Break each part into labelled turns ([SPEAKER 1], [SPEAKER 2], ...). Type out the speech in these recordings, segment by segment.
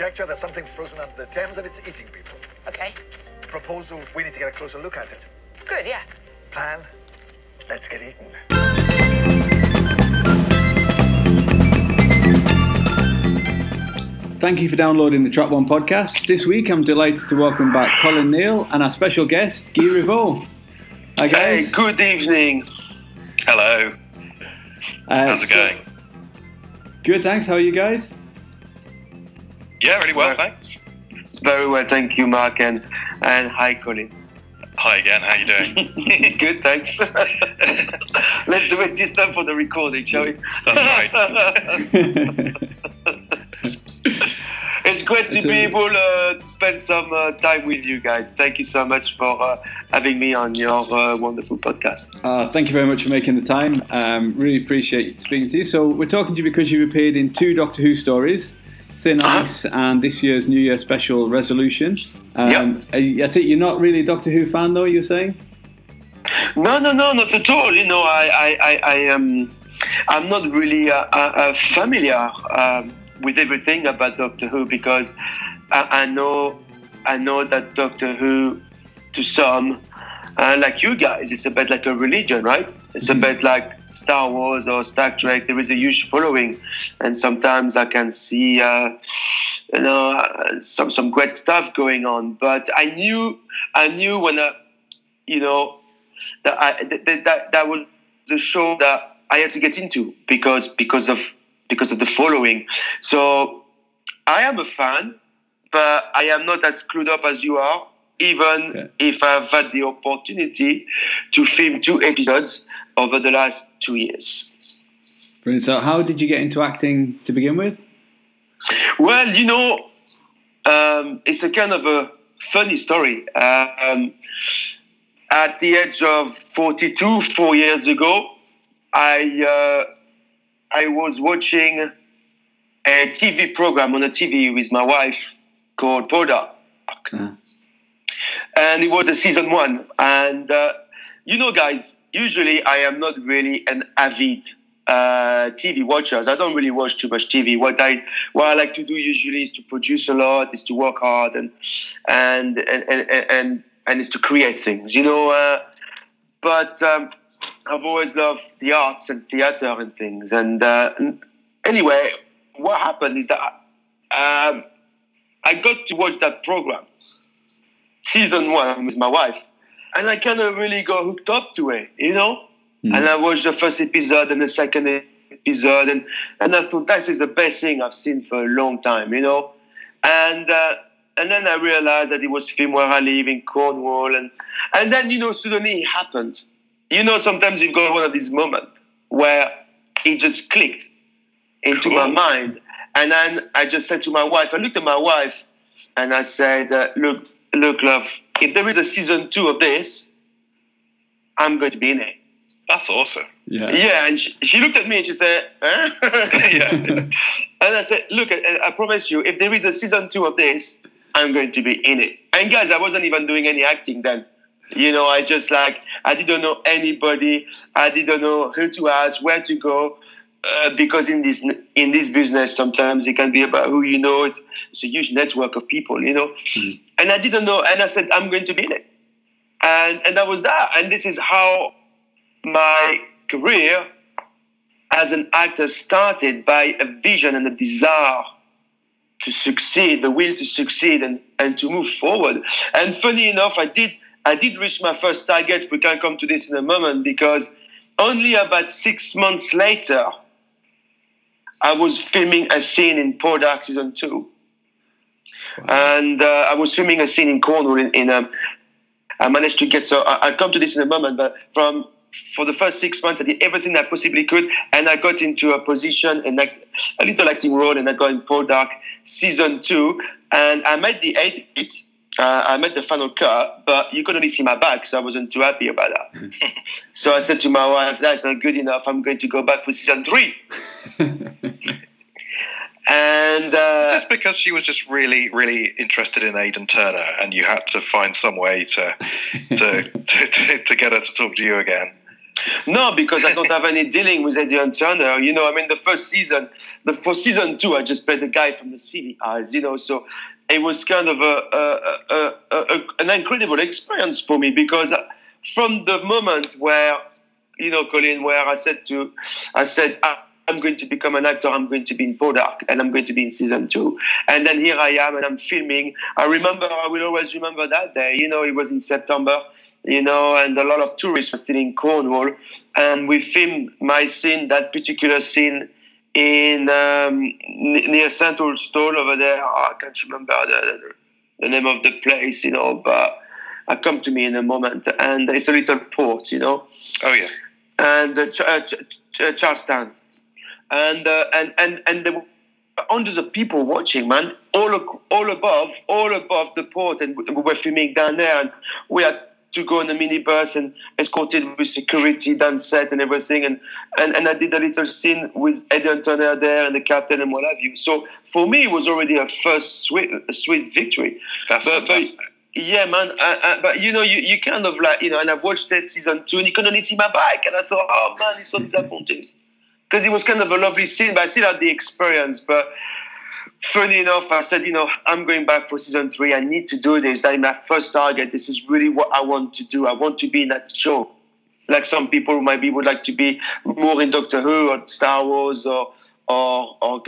[SPEAKER 1] conjecture there's something frozen under the Thames and it's eating people.
[SPEAKER 2] Okay.
[SPEAKER 1] Proposal, we need to get a closer look at it.
[SPEAKER 2] Good, yeah.
[SPEAKER 1] Plan, let's get eaten.
[SPEAKER 3] Thank you for downloading the Track One podcast. This week, I'm delighted to welcome back Colin Neal and our special guest, Guy Riveau. Hi,
[SPEAKER 4] Hey, good evening.
[SPEAKER 5] Hello.
[SPEAKER 3] Uh,
[SPEAKER 5] How's it
[SPEAKER 3] so-
[SPEAKER 5] going?
[SPEAKER 3] Good, thanks. How are you guys?
[SPEAKER 5] Yeah, really well,
[SPEAKER 4] Well-
[SPEAKER 5] thanks.
[SPEAKER 4] Very well, thank you, Mark, and, and hi, Colin.
[SPEAKER 5] Hi again. How you doing?
[SPEAKER 4] good, thanks. Let's do it this time for the recording, shall we?
[SPEAKER 5] That's right.
[SPEAKER 4] It's great to be able uh, to spend some uh, time with you guys. Thank you so much for uh, having me on your uh, wonderful podcast.
[SPEAKER 3] Uh, thank you very much for making the time. Um, really appreciate speaking to you. So, we're talking to you because you appeared in two Doctor Who stories Thin
[SPEAKER 4] Uh-huh.
[SPEAKER 3] Ice and this year's New Year special Resolution. Um,
[SPEAKER 4] Yep.
[SPEAKER 3] I, I think you're not really a Doctor Who fan, though, you're saying?
[SPEAKER 4] No, no, no, not at all. You know, I, I, I, I am, I'm not really uh, uh, uh, familiar um, with everything about Doctor Who because I, I know, I know that Doctor Who, to some, uh, like you guys, it's a bit like a religion, right? It's a bit like Star Wars or Star Trek. There is a huge following, and sometimes I can see, uh, you know, uh, some some great stuff going on. But I knew, I knew when I, you know, that I, that, that that was the show that I had to get into because because of because of the following. So I am a fan, but I am not as screwed up as you are. Even
[SPEAKER 3] Yeah.
[SPEAKER 4] if I've had the opportunity to film two episodes over the last two years.
[SPEAKER 3] Brilliant. So, how did you get into acting to begin with?
[SPEAKER 4] Well, you know, um, it's a kind of a funny story. Uh, um, at the age of 42, four years ago, I uh, I was watching a TV program on a TV with my wife called Poda,
[SPEAKER 3] Uh,
[SPEAKER 4] and it was the season one. And uh, you know, guys, usually I am not really an avid uh, TV watchers. I don't really watch too much TV. What I what I like to do usually is to produce a lot, is to work hard, and and and and and, and is to create things. You know, uh, but um, I've always loved the arts and theater and things. And, uh, anyway, what happened is that um, I got to watch that program, season one, with my wife, and I kind of really got hooked up to it. You know.
[SPEAKER 3] Mhm.
[SPEAKER 4] And I watched the first episode and the second episode, and, and I thought that is the best thing I've seen for a long time, you know. And uh, and then I realized that it was film where I live in Cornwall, and and then you know suddenly it happened. You know, sometimes you've got one of these moments where it just clicked into my mind, and then I just said to my wife, I looked at my wife, and I said, uh, "Look, look, love, if there is a season two of this, I'm going to be in it."
[SPEAKER 5] That's awesome.
[SPEAKER 3] yeah.
[SPEAKER 4] Yeah, and she, she looked at me and she said, huh?
[SPEAKER 5] Yeah.
[SPEAKER 4] and I said, look, I, I promise you, if there is a season two of this, I'm going to be in it. And guys, I wasn't even doing any acting then. You know, I just like, I didn't know anybody. I didn't know who to ask, where to go. Uh, because in this in this business, sometimes it can be about who you know. It's, it's a huge network of people, you know. And I didn't know, and I said, I'm going to be in it. And and that was that. And this is how my career as an actor started by a vision and a desire to succeed, the will to succeed and, and to move forward. And funny enough, I did I did reach my first target. We can come to this in a moment because only about six months later, I was filming a scene in Poldark season two. And uh, I was filming a scene in Cornwall in, in um, I managed to get so I, I'll come to this in a moment, but from for the first six months I did everything I possibly could and I got into a position and like a little acting role and I got in Poldark season two and I made the edit. Uh, I made the final cut, but you could only see my back, so I wasn't too happy about that. so I said to my wife, "That's not good enough. I'm going to go back for season three. And uh,
[SPEAKER 5] Is this because she was just really, really interested in Aidan Turner, and you had to find some way to to, to, to, to get her to talk to you again?
[SPEAKER 4] No, because I don't have any dealing with Adrian Turner. You know, I mean, the first season, the for season two, I just played the guy from the city eyes. You know, so it was kind of a, a, a, an incredible experience for me because from the moment where, you know, Colin, where I said to, I said. I'm going to become an actor. I'm going to be in Poldark, and I'm going to be in season two. And then here I am, and I'm filming. I remember, I will always remember that day. You know, it was in September you know, and a lot of tourists were still in Cornwall. And we filmed my scene, that particular scene, in um, near St Austell over there. Oh, I can't remember the, the, name of the place, you know, but I come to me in a moment. And it's a little port, you know.
[SPEAKER 5] Oh yeah.
[SPEAKER 4] And uh, Ch- uh, Ch- Charlestown, and uh, and and and there were hundreds of people watching, man, all all above, all above the port, and we were filming down there, and we had to go in a minibus and escorted with security down set and everything. And, and, and I did a little scene with Adrian Turner there and the captain and what have you. So for me, it was already a first sweet, sweet victory.
[SPEAKER 5] That's
[SPEAKER 4] but,
[SPEAKER 5] fantastic.
[SPEAKER 4] But, yeah, man. Uh, uh, but you know, you, you kind of like, you know, and I've watched that season two and you can only see my bike. And I thought, oh man, it's so disappointing. Because it was kind of a lovely scene, but I still had the experience. But funny enough, I said, you know, I'm going back for season three. I need to do this. That is my first target. This is really what I want to do. I want to be in that show. Like some people maybe would like to be more in Doctor Who or Star Wars or or, or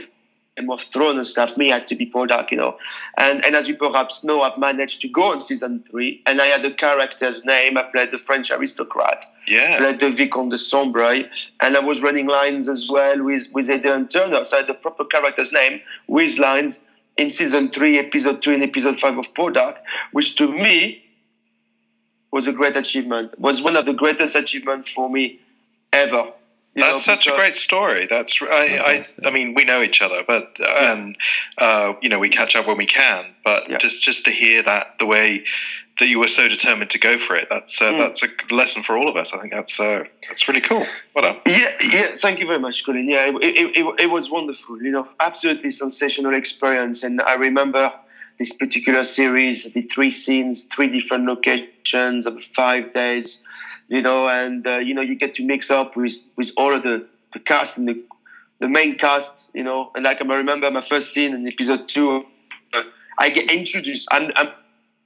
[SPEAKER 4] Game of Thrones and stuff. Me, I had to be Poldark, you know. And and as you perhaps know, I've managed to go on season three, and I had a character's name. I played the French aristocrat.
[SPEAKER 5] Yeah.
[SPEAKER 4] Played the Vicomte de Sombreuil, and I was running lines as well with with Adrian Turner. So I had the proper character's name with lines in season three, episode two, and episode five of Poldark, which to me was a great achievement. Was one of the greatest achievements for me ever. You
[SPEAKER 5] That's
[SPEAKER 4] know,
[SPEAKER 5] such a great story. That's I, I, I mean, we know each other, but and uh, you know, we catch up when we can. But
[SPEAKER 4] Yeah.
[SPEAKER 5] just just to hear that the way that you were so determined to go for it, that's uh,
[SPEAKER 4] Mm.
[SPEAKER 5] that's a lesson for all of us. I think that's uh, that's really cool. Well done.
[SPEAKER 4] Yeah, yeah. Thank you very much, Colin. Yeah, it, it, it, it was wonderful. You know, absolutely sensational experience. And I remember this particular series, the three scenes, three different locations over five days. You know, and uh, you know, you get to mix up with with all of the the cast and the the main cast. You know, and like I remember my first scene in episode two, uh, I get introduced. I'm, I'm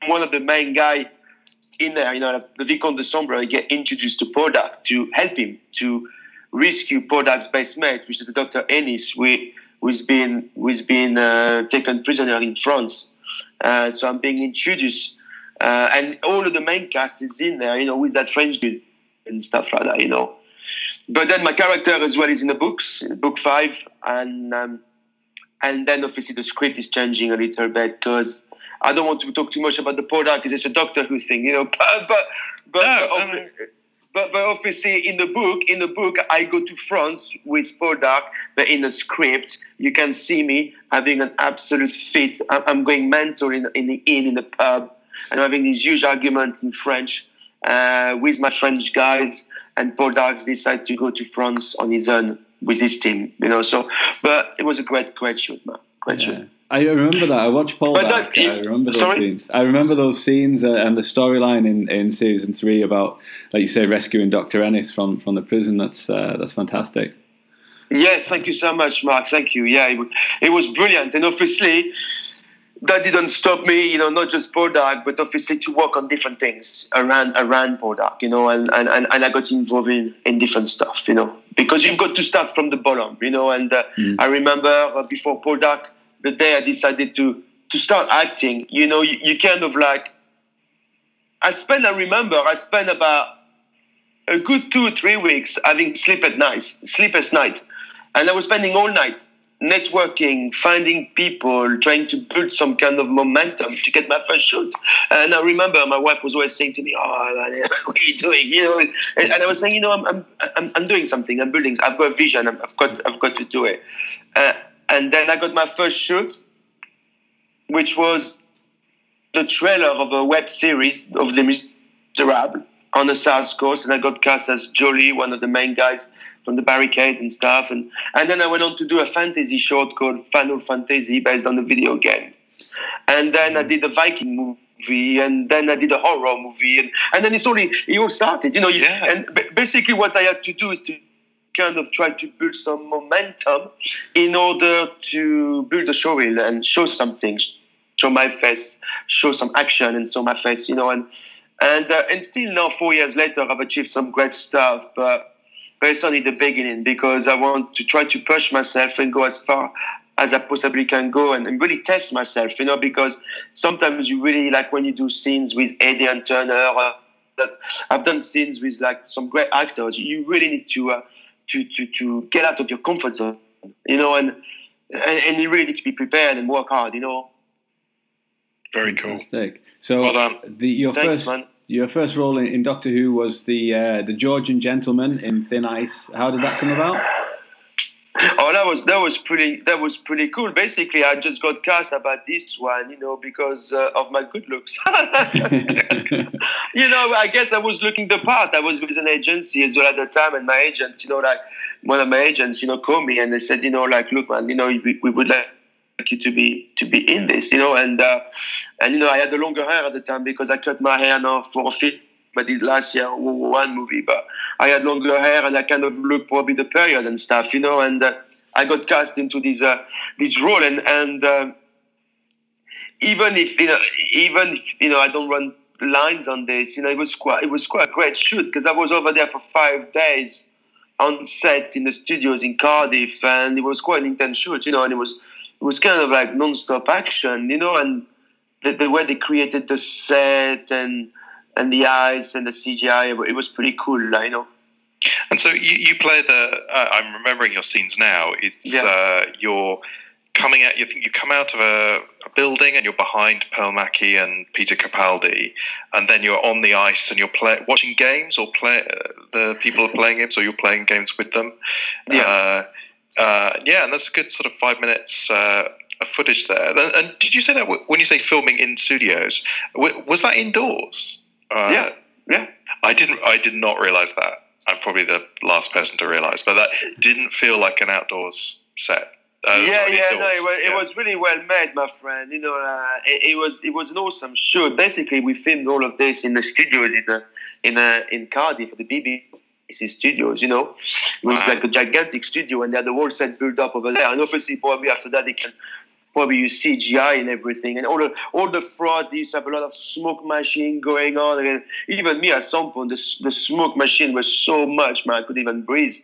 [SPEAKER 4] one of the main guy in there, you know, the Vicomte de Sombre I get introduced to Podak to help him to rescue Podak's best mate, which is the Dr. Enys, who, who's been who's been uh, taken prisoner in France. Uh, so I'm being introduced, uh, and all of the main cast is in there, you know, with that French dude and stuff like that, you know. But then my character as well is in the books, book five, and um, and then obviously the script is changing a little bit because I don't want to talk too much about the Podak because it's a Doctor Who thing, you know. But but but,
[SPEAKER 5] No,
[SPEAKER 4] but, but, but obviously in the book, in the book, I go to France with Podak, but in the script, you can see me having an absolute fit. I'm, I'm going mental in, in the inn, in the pub, and having this huge argument in French uh, with my French guys. And Podak decided to go to France on his own with his team, you know. So, but it was a great, great shoot, man. Great
[SPEAKER 3] Yeah.
[SPEAKER 4] shoot.
[SPEAKER 3] I remember that. I watched Paul
[SPEAKER 4] But
[SPEAKER 3] I remember those
[SPEAKER 4] Sorry?
[SPEAKER 3] scenes. I remember those scenes uh, and the storyline in, in season three about, like you say, rescuing Doctor Enys from, from the prison. That's uh, that's fantastic.
[SPEAKER 4] Yes, thank you so much, Mark. Thank you. Yeah, it, it was brilliant, and obviously that didn't stop me. You know, not just Podak, but obviously to work on different things around around Podak. You know, and and, and, I got involved in, in different stuff. You know, because you've got to start from the bottom. You know, and uh, I remember uh, before Podak, the day I decided to to start acting. You know, you, you kind of like. I spent. I remember. I spent about a good two or three weeks having sleep at night, sleepless night, and I was spending all night networking, finding people, trying to build some kind of momentum to get my first shoot. And I remember my wife was always saying to me, "Oh, what are you doing?" You know, and, I was saying, "You know, I'm, I'm, I'm, doing something. I'm building. I've got a vision. I've got, I've got to do it." Uh, and then I got my first shoot, which was the trailer of a web series of Les Miserables on the South Coast, and I got cast as Joly, one of the main guys from the barricade and stuff. And, and then I went on to do a fantasy short called Final Fantasy based on the video game. And then I did a Viking movie, and then I did a horror movie, and, and then it's only it all started. You know,
[SPEAKER 5] Yeah.
[SPEAKER 4] and ba- basically what I had to do is to kind of try to build some momentum in order to build a show reel and show something, show my face, show some action, and show my face. You know, and and uh, and still now four years later, I've achieved some great stuff, but but it's only the beginning because I want to try to push myself and go as far as I possibly can go and, and really test myself, you know, because sometimes you really like when you do scenes with Aidan Turner. Uh, that I've done scenes with like some great actors. You really need to uh, to to to get out of your comfort zone, you know, and, and and you really need to be prepared and work hard, you know.
[SPEAKER 5] Very cool.
[SPEAKER 3] Fantastic. So
[SPEAKER 5] Well
[SPEAKER 3] the your
[SPEAKER 4] Thanks,
[SPEAKER 3] first
[SPEAKER 4] man.
[SPEAKER 3] Your first role in, in Doctor Who was the uh, the Georgian gentleman in Thin Ice. How did that come about?
[SPEAKER 4] Oh, that was that was pretty that was pretty cool. Basically, I just got cast about this one, you know, because uh, of my good looks. you know, I guess I was looking the part. I was with an agency as well at the time, and my agent, you know, like one of my agents, you know, called me and they said, you know, like, look, man, you know, we, we would like you to be to be in this, you know, and uh, and you know, I had the longer hair at the time because I cut my hair now for a film I did last year, one movie, but I had longer hair and I kind of looked probably the period and stuff, you know, and uh, I got cast into this uh, this role, and and uh, even if you know, even if you know, I don't run lines on this, you know, it was quite it was quite a great shoot because I was over there for five days on set in the studios in Cardiff, and it was quite an intense shoot, you know, and it was it was kind of like non-stop action, you know, and the, the way they created the set and and the eyes and the CGI, it was pretty cool, you know.
[SPEAKER 5] And so you, you play the. Uh, I'm remembering your scenes now. It's
[SPEAKER 4] Yeah.
[SPEAKER 5] uh, you're coming out. You think you come out of a, a building and you're behind Pearl Mackie and Peter Capaldi, and then you're on the ice and you're play, watching games or play. Uh, the people are playing games, or you're playing games with them.
[SPEAKER 4] Yeah.
[SPEAKER 5] Uh, uh, yeah, and that's a good sort of five minutes. Uh, of footage there. And, and did you say that when you say filming in studios, w- was that indoors? Uh,
[SPEAKER 4] yeah, yeah.
[SPEAKER 5] I didn't. I did not realize that. I'm probably the last person to realize, but that didn't feel like an outdoors set. Uh,
[SPEAKER 4] yeah, yeah, no, it was, it was really well made, my friend. You know, uh, it, it was it was an awesome shoot. Basically, we filmed all of this in the studios in the, in uh, in Cardiff at the BBC studios. You know, it was like a gigantic studio, and they had the whole set built up over there. And obviously, probably after that, they can probably use CGI and everything, and all the all the frauds. They used to have a lot of smoke machine going on, and even me at some point, the, the smoke machine was so much, man, I couldn't even breathe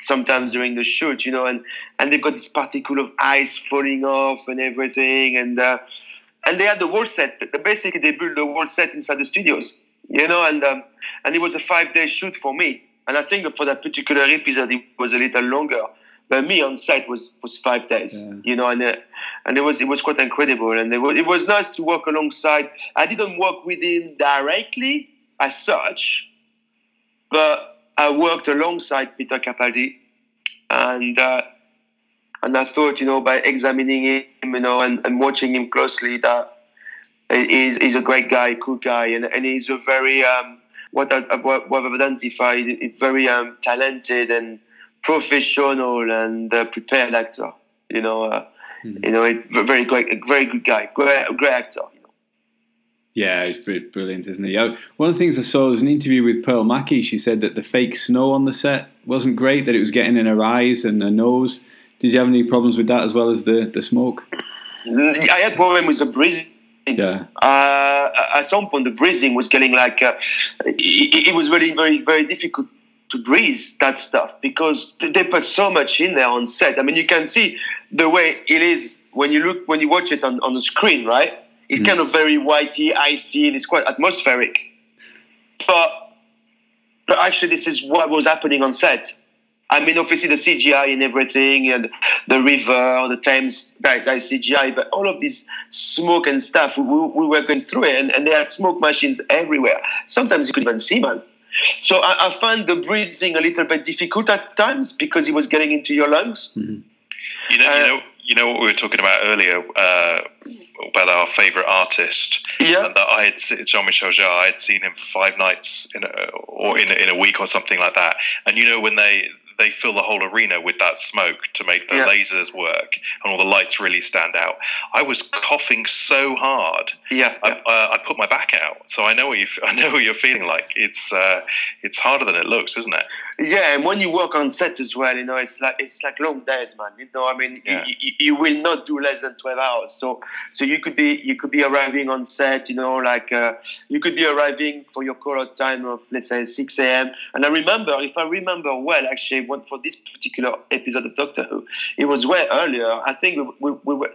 [SPEAKER 4] sometimes during the shoot, you know, and, and they've got this particle of ice falling off and everything, and uh, and they had the whole set. Basically, they built the whole set inside the studios, you know, and um, and it was a five day shoot for me. And I think for that particular episode, it was a little longer. But me on site was, was five days,
[SPEAKER 3] Yeah.
[SPEAKER 4] you know, and uh, and it was it was quite incredible, and it was, it was nice to work alongside. I didn't work with him directly as such, but I worked alongside Peter Capaldi, and uh, and I thought, you know, by examining him, you know, and, and watching him closely, that he's, he's a great guy, cool guy, and, and he's a very um, what I, what what I've identified, a very um, talented and professional and uh, prepared actor. You know, uh, you know, a very great, a very good guy, great, great actor. You know.
[SPEAKER 3] Yeah, it's br- brilliant, isn't he? Uh, One of the things I saw was an interview with Pearl Mackie. She said that the fake snow on the set wasn't great, that it was getting in her eyes and her nose. Did you have any problems with that as well as the, the smoke?
[SPEAKER 4] I had problem with the breathing.
[SPEAKER 3] Yeah.
[SPEAKER 4] Uh, at some point, the breathing was getting like uh, it, it was very, very, very difficult to breathe that stuff because they put so much in there on set. I mean, you can see the way it is when you look when you watch it on, on the screen, right? It's kind of very whitey, icy, and it's quite atmospheric. But but actually, this is what was happening on set. I mean, obviously the CGI and everything, and the river, the Thames, that, that CGI, but all of this smoke and stuff, we, we were going through it, and, and there had smoke machines everywhere. Sometimes you could even see, them. So I, I found the breathing a little bit difficult at times because it was getting into your lungs.
[SPEAKER 5] You know,
[SPEAKER 4] Uh,
[SPEAKER 5] you know, you know what we were talking about earlier uh, about our favorite artist.
[SPEAKER 4] Yeah.
[SPEAKER 5] And that I had se- Jean-Michel Jarre. I had seen him five nights in a, or in a, in a week or something like that. And you know when they they fill the whole arena with that smoke to make the
[SPEAKER 4] Yeah.
[SPEAKER 5] lasers work and all the lights really stand out. I was coughing so hard,
[SPEAKER 4] Yeah,
[SPEAKER 5] I, uh, I put my back out. So I know what you I know what you're feeling like. It's uh, it's harder than it looks, isn't it?
[SPEAKER 4] Yeah, and when you work on set as well, you know, it's like it's like long days, man. You know, I mean,
[SPEAKER 5] Yeah.
[SPEAKER 4] you, you, you will not do less than twelve hours. So, so you could be you could be arriving on set, you know, like uh, you could be arriving for your call out time of let's say six a.m. And I remember, if I remember well, actually, what for this particular episode of Doctor Who, it was way earlier. I think we, we, we were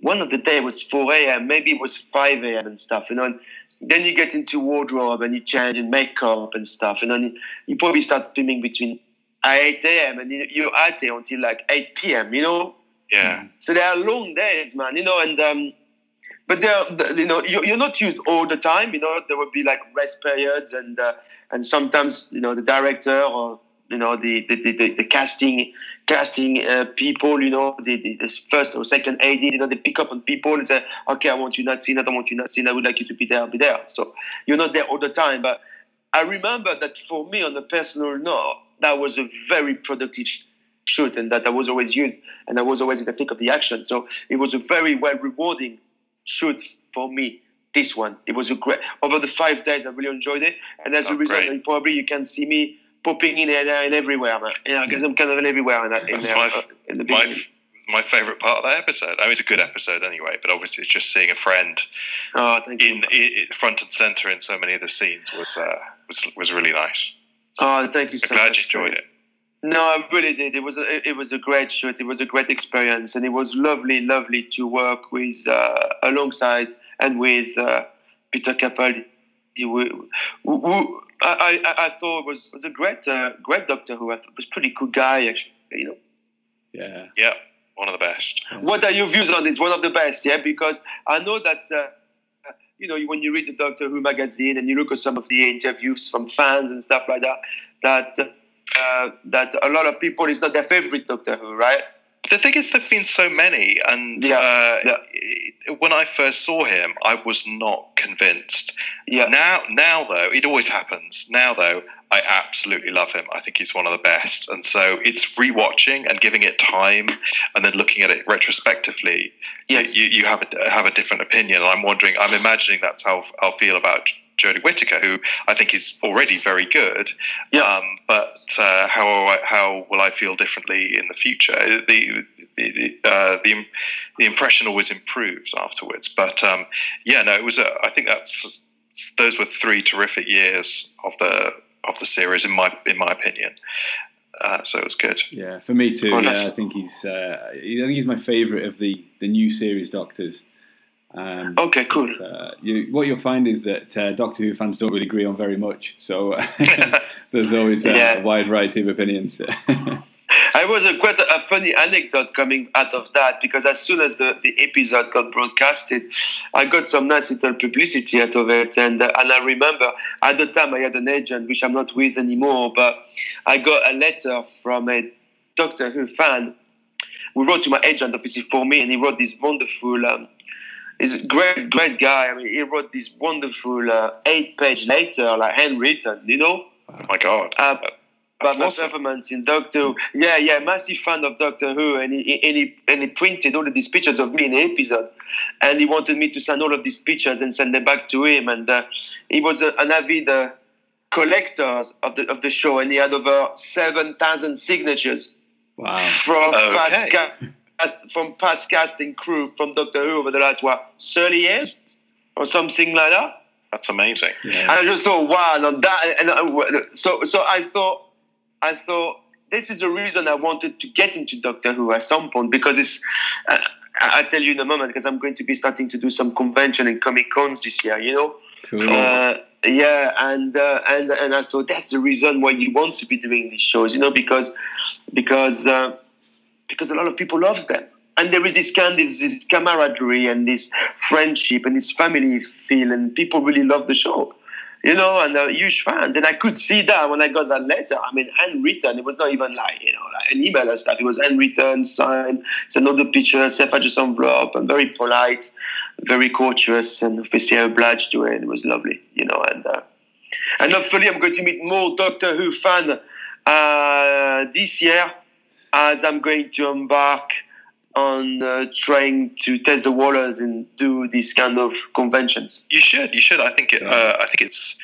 [SPEAKER 4] one of the day was 4 a.m. Maybe it was 5 a.m. and stuff. You know, and then you get into wardrobe and you change and makeup and stuff. And then you probably start filming between 8 a.m. and you- you're at it until like 8 p.m. You know,
[SPEAKER 5] Yeah.
[SPEAKER 4] so there are long days, man. You know, and um, but they're you know you- you're not used all the time. You know, there will be like rest periods, and uh, and sometimes you know the director or you know the the, the, the, casting casting uh, people. You know, the, the, the first or second AD. You know, they pick up on people and say, okay, I want you not seen. I don't want you not seen. I would like you to be there. I'll Be there. So you're not there all the time, but. I remember that for me, on a personal note, that was a very productive shoot, and that I was always used, and I was always in the thick of the action. So it was a very well rewarding shoot for me. This one, it was a great. Over the five days, I really enjoyed it, and as
[SPEAKER 5] Oh,
[SPEAKER 4] reason
[SPEAKER 5] great.
[SPEAKER 4] probably you can see me popping in and, and everywhere, man. Yeah, because I'm kind of everywhere in, that, in, there,
[SPEAKER 5] my,
[SPEAKER 4] uh, in the
[SPEAKER 5] my,
[SPEAKER 4] beginning.
[SPEAKER 5] my favorite part of that episode. I mean, it's a good episode anyway, but obviously, it's just seeing a friend
[SPEAKER 4] Oh, thank you.
[SPEAKER 5] in, front and center in so many of the scenes was uh, was was really nice.
[SPEAKER 4] Oh, thank you so much.
[SPEAKER 5] I'm
[SPEAKER 4] so
[SPEAKER 5] glad
[SPEAKER 4] much.
[SPEAKER 5] you enjoyed it.
[SPEAKER 4] No, I really did. It was a, it was a great shoot. It was a great experience, and it was lovely, lovely to work with uh, alongside and with uh, Peter Capaldi. He wa- who, who I, I, I thought was was a great uh, great Doctor Who. I thought was a pretty cool guy, actually. You know.
[SPEAKER 3] Yeah.
[SPEAKER 5] Yeah, one of the best.
[SPEAKER 4] What are your views on this? One of the best, yeah, because I know that. Uh, you know, when you read the Doctor Who magazine and you look at some of the interviews from fans and stuff like that, that uh, that a lot of people is not their favorite Doctor Who, right?
[SPEAKER 5] The thing is, there've been so many, and
[SPEAKER 4] Yeah,
[SPEAKER 5] uh,
[SPEAKER 4] yeah.
[SPEAKER 5] when I first saw him, I was not convinced.
[SPEAKER 4] Yeah.
[SPEAKER 5] Now, now though, it always happens. Now though, I absolutely love him. I think he's one of the best, and so it's rewatching and giving it time, and then looking at it retrospectively.
[SPEAKER 4] Yes.
[SPEAKER 5] you, you have a, have a different opinion. And I'm wondering. I'm imagining that's how I'll feel about Jodie Whittaker, who I think is already very good.
[SPEAKER 4] Yeah.
[SPEAKER 5] Um, but uh, how how will I feel differently in the future? The the uh, the, the impression always improves afterwards. But um, yeah, no, it was. A, I think that's those were three terrific years of the of the series in my in my opinion. Uh, so it was good.
[SPEAKER 3] Yeah, for me too.
[SPEAKER 4] Oh, nice.
[SPEAKER 3] yeah, I think he's. Uh, I think he's my favourite of the the new series Doctors. Um,
[SPEAKER 4] Okay, cool.
[SPEAKER 3] uh, you, what you'll find is that uh, Doctor Who fans don't really agree on very much. So uh, there's always uh,
[SPEAKER 4] Yeah.
[SPEAKER 3] a wide variety of opinions.
[SPEAKER 4] I was a quite a funny anecdote coming out of that because as soon as the, the episode got broadcasted, I got some nice little publicity out of it, and uh, and I remember at the time I had an agent which I'm not with anymore, but I got a letter from a Doctor Who fan who wrote to my agent obviously for me, and he wrote this wonderful. Um, He's a great, great guy. I mean, he wrote this wonderful uh, eight-page letter, like handwritten, you know,
[SPEAKER 5] Oh my god,
[SPEAKER 4] uh,
[SPEAKER 5] That's
[SPEAKER 4] about my
[SPEAKER 5] awesome.
[SPEAKER 4] performance in Doctor Who. Yeah, yeah, massive fan of Doctor Who, and he, and he and he printed all of these pictures of me in the episode, and he wanted me to sign all of these pictures and send them back to him. And uh, he was a, an avid uh, collector of the of the show, and he had over seven thousand signatures
[SPEAKER 3] wow.
[SPEAKER 4] from
[SPEAKER 5] Okay.
[SPEAKER 4] cast- from past casting crew from Doctor Who over the last what thirty years or something like that.
[SPEAKER 5] that's amazing.
[SPEAKER 3] Yeah.
[SPEAKER 4] And I just thought, wow, no, that, and I, so so I thought, I thought this is the reason I wanted to get into Doctor Who at some point because it's. Uh, I- I'll tell you in a moment because I'm going to be starting to do some convention and comic cons this year. You know,
[SPEAKER 3] Cool.
[SPEAKER 4] uh, yeah, and uh, and and I thought that's the reason why you want to be doing these shows. You know, because because uh, because a lot of people loves them. And there is this kind of this camaraderie and this friendship and this family feel, and people really love the show, you know, and they're huge fans. And I could see that when I got that letter. I mean, handwritten. It was not even like you know, like an email or stuff. It was handwritten, signed, sent all the pictures, self just envelope, and very polite, very courteous, and obviously obliged to it. It was lovely, you know, and uh, and hopefully I'm going to meet more Doctor Who fan uh, uh, this year, as I'm going to embark on uh, trying to test the waters and do these kind of conventions.
[SPEAKER 5] You should. You should. I think. It, uh, I think it's.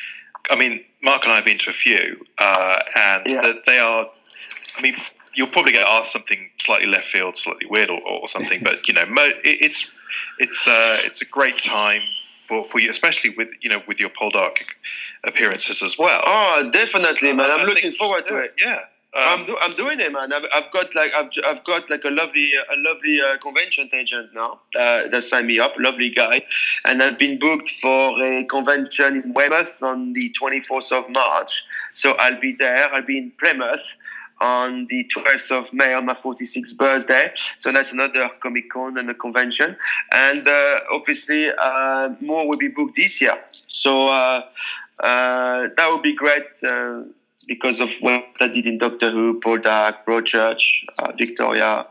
[SPEAKER 5] I mean, Mark and I have been to a few, uh, and
[SPEAKER 4] Yeah.
[SPEAKER 5] that they are. I mean, you'll probably get asked something slightly left field, slightly weird, or, or something. but you know, mo- it, it's it's uh, it's a great time for, for you, especially with you know with your Poldark appearances as well.
[SPEAKER 4] Oh, definitely, man!
[SPEAKER 5] I
[SPEAKER 4] I'm
[SPEAKER 5] think
[SPEAKER 4] looking
[SPEAKER 5] you
[SPEAKER 4] forward to it.
[SPEAKER 5] Yeah.
[SPEAKER 4] I'm,
[SPEAKER 5] Um,
[SPEAKER 4] do, I'm doing it, man. I've, I've got like I've, I've got like a lovely a lovely uh, convention agent now uh, that signed me up, lovely guy, and I've been booked for a convention in Weymouth on the 24th of March. So I'll be there. I'll be in Plymouth on the 12th of May on my 46th birthday. So that's another Comic Con and a convention, and uh, obviously uh, more will be booked this year. So uh, uh, that would be great. Uh, because of what I did in Doctor Who, Poldark, Broadchurch, uh, Victoria,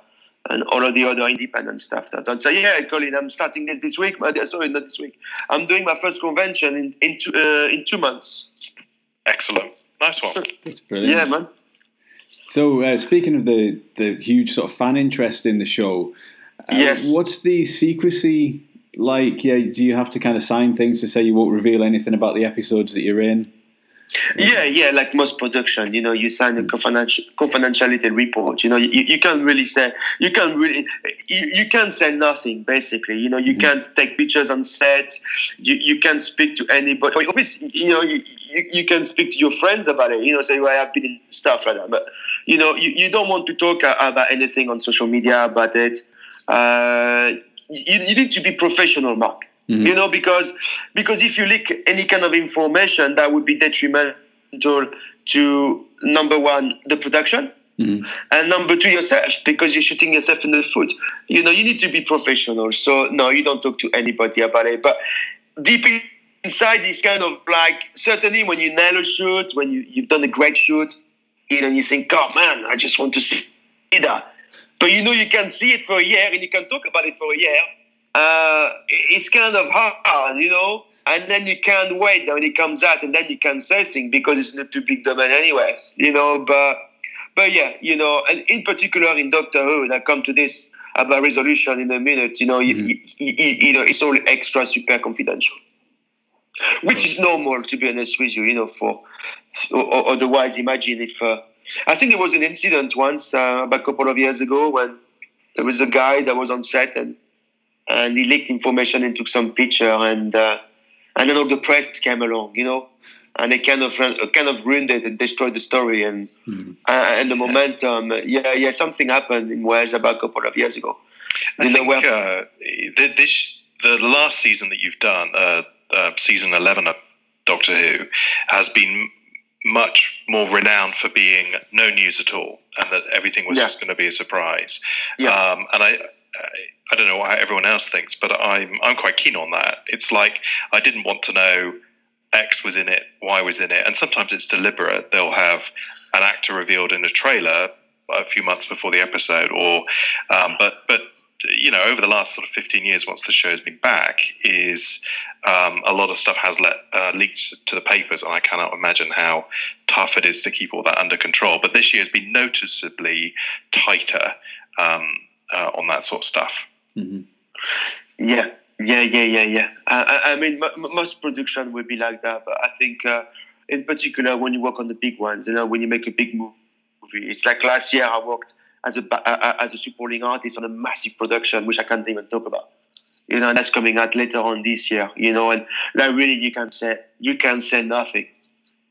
[SPEAKER 4] and all of the other independent stuff that I've done. So yeah, Colin, I'm starting this this week, but sorry, not this week. I'm doing my first convention in in two, uh, in two months.
[SPEAKER 5] excellent. Nice one.
[SPEAKER 3] That's brilliant.
[SPEAKER 4] Yeah, man.
[SPEAKER 3] So, uh, speaking of the, the huge sort of fan interest in the show, uh,
[SPEAKER 4] Yes.
[SPEAKER 3] what's the secrecy like? Yeah, do you have to kind of sign things to say you won't reveal anything about the episodes that you're in?
[SPEAKER 4] Yeah, yeah, like most production, you know, you sign a confidential, confidentiality report. You know, you, you can't really say, you can't really, you, you can't say nothing, basically. You know, you can't take pictures on set. You, you can't speak to anybody. Obviously, you know, you, you, you can speak to your friends about it, you know, say, well, I've been in stuff like that. But, you know, you, you don't want to talk about anything on social media about it. Uh, you, you need to be professional, Mark Mm-hmm. you know because because if you leak any kind of information that would be detrimental to number one the production. Mm-hmm. And number two yourself because you're shooting yourself in the foot. You know you need to be professional. So no you don't talk to anybody about it. But deep inside is kind of like certainly when you nail a shoot when you, you've done a great shoot you know you think oh man i just want to see that. But you know you can see it for a year and you can talk about it for a year uh, it's kind of hard, you know. And then you can't wait when it comes out, and then you can say things because it's in the public domain anyway, you know. But but yeah, you know, and in particular in Doctor Who, and I come to this about resolution in a minute. You know, you, you, you, you know, it's all extra super confidential, which is normal to be honest with you. You know, for or, or otherwise, imagine if uh, I think there was an incident once uh, about a couple of years ago when there was a guy that was on set and and he leaked information and took some picture and uh, and then all the press came along, you know, and they kind of ran- kind of ruined it and destroyed the story and uh, and the momentum. Yeah, yeah, something happened in Wales about a couple of years ago.
[SPEAKER 5] I
[SPEAKER 4] You
[SPEAKER 5] think
[SPEAKER 4] where-
[SPEAKER 5] uh, the, this the last season that you've done, uh, uh, season eleven of Doctor Who, has been much more renowned for being no news at all, and that everything was
[SPEAKER 4] Yeah.
[SPEAKER 5] just going to be a surprise.
[SPEAKER 4] Yeah.
[SPEAKER 5] Um, and I, I, don't know what everyone else thinks, but I'm I'm quite keen on that. It's like I didn't want to know X was in it, Y was in it, and sometimes it's deliberate. They'll have an actor revealed in a trailer a few months before the episode, or um, but but you know over the last sort of 15 years once the show's been back is um, a lot of stuff has let uh, leaked to the papers and i cannot imagine how tough it is to keep all that under control but this year has been noticeably tighter um, uh, on that sort of stuff
[SPEAKER 4] Yeah, yeah, yeah, yeah, yeah. I, I- I mean, m- m- most production will be like that, but I think, uh, in particular, when you work on the big ones, you know, when you make a big movie, it's like last year I worked as a uh, as a supporting artist on a massive production, which I can't even talk about. You know, and that's coming out later on this year. You know, and like really, you can say you can say nothing,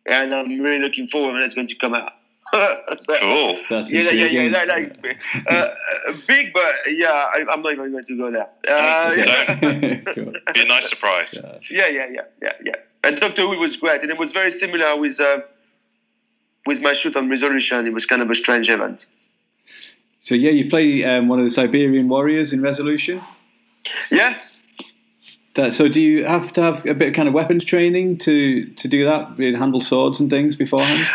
[SPEAKER 4] and I'm really looking forward when it's going to come out.
[SPEAKER 5] Cool
[SPEAKER 3] That's
[SPEAKER 4] Yeah, yeah, yeah,
[SPEAKER 3] intriguing.
[SPEAKER 4] that, that is big. Uh, uh, big, but yeah, I, I'm not even going to go there. Uh, yeah.
[SPEAKER 3] Cool.
[SPEAKER 5] be a nice surprise
[SPEAKER 4] yeah, yeah, yeah, yeah, yeah. And Doctor Who was great, and it was very similar with uh, with my shoot on Resolution. It was kind of a strange event.
[SPEAKER 3] So yeah, you play um, one of the Siberian warriors in Resolution.
[SPEAKER 4] Yeah,
[SPEAKER 3] That, so do you have to have a bit of kind of weapons training to to do that? Be able to handle swords and things beforehand.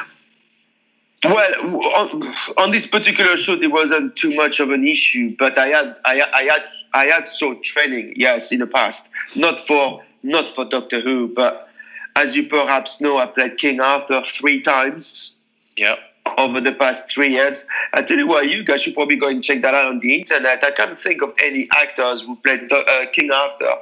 [SPEAKER 4] Well, on, on this particular shoot, it wasn't too much of an issue, but I had, I, I had, I had sword training, yes, in the past. Not for, not for Doctor Who, but as you perhaps know, I played King Arthur three times.
[SPEAKER 5] yeah
[SPEAKER 4] over the past three years. I tell you what, you guys should probably go and check that out on the internet. I can't think of any actors who played uh, King Arthur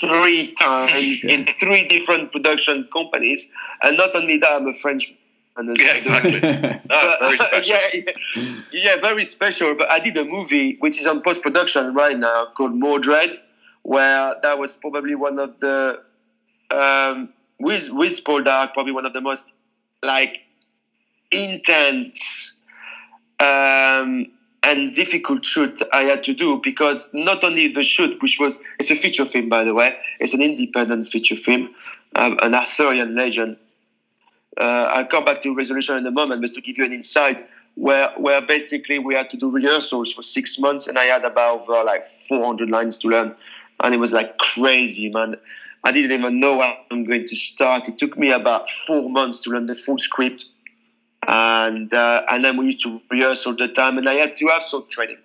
[SPEAKER 4] three times in three different production companies. And not only that, I'm a Frenchman.
[SPEAKER 5] Yeah, exactly. No,
[SPEAKER 4] But,
[SPEAKER 5] very special.
[SPEAKER 4] yeah, yeah, yeah, very special. But I did a movie which is on post production right now called Mordred, where that was probably one of the um, with with Poldark, probably one of the most like intense um, and difficult shoot I had to do because not only the shoot, which was it's a feature film by the way, it's an independent feature film, um, an Arthurian legend. Uh, I'll come back to resolution in a moment, but to give you an insight, where where basically we had to do rehearsals for six months, and I had about uh, like 400 lines to learn, and it was like crazy, man. I didn't even know how I'm going to start. It took me about four months to learn the full script, and uh, and then we used to rehearse all the time, and I had to have some training,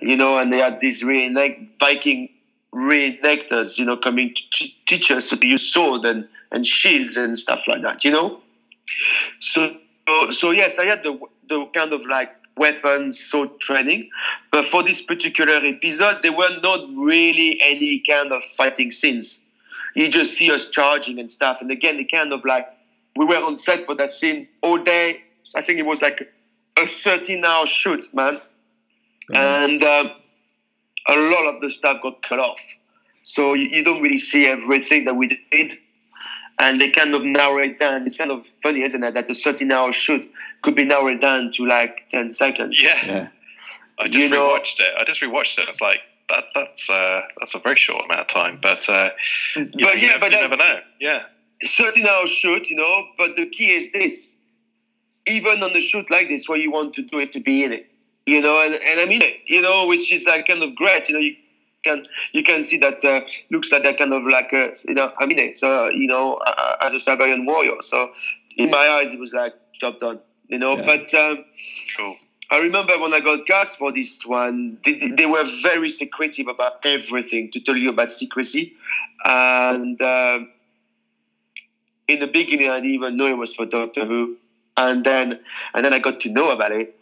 [SPEAKER 4] you know. And they had these like Viking reenactors, you know, coming to t- teach us to use sword and, and shields and stuff like that, you know. So so yes, I had the the kind of like weapons sword training, but for this particular episode, there were not really any kind of fighting scenes. You just see us charging and stuff, and again, the kind of like we were on set for that scene all day. I think it was like a 13 hour shoot, man. And um, a lot of the stuff got cut off. So you, you don't really see everything that we did. And they kind of narrow it down. It's kind of funny, isn't it? That a 13 hour shoot could be narrowed down to like 10 seconds.
[SPEAKER 5] Yeah.
[SPEAKER 3] Yeah.
[SPEAKER 5] I just
[SPEAKER 4] You know-
[SPEAKER 5] rewatched it. I just rewatched it. It's like that. That's uh, that's a very short amount of time, but uh, you,
[SPEAKER 4] But
[SPEAKER 5] you
[SPEAKER 4] yeah,
[SPEAKER 5] never-
[SPEAKER 4] but
[SPEAKER 5] you never know. Yeah,
[SPEAKER 4] 13 hour shoot, you know, but the key is this. Even on the shoot like this, where you want to do it to be in it, you know, and, and I mean you know, which is like kind of great, you know, you can you can see that uh, looks like that kind of like a, you know, I mean it, so, you know, uh, as a Siberian warrior. So in my eyes, it was like job done, you know,
[SPEAKER 3] Yeah.
[SPEAKER 4] but um,
[SPEAKER 5] cool.
[SPEAKER 4] I remember when I got cast for this one, they, they- they were very secretive about everything to tell you about secrecy. And um, in the beginning, I didn't even know it was for Doctor Who. And then, and then I got to know about it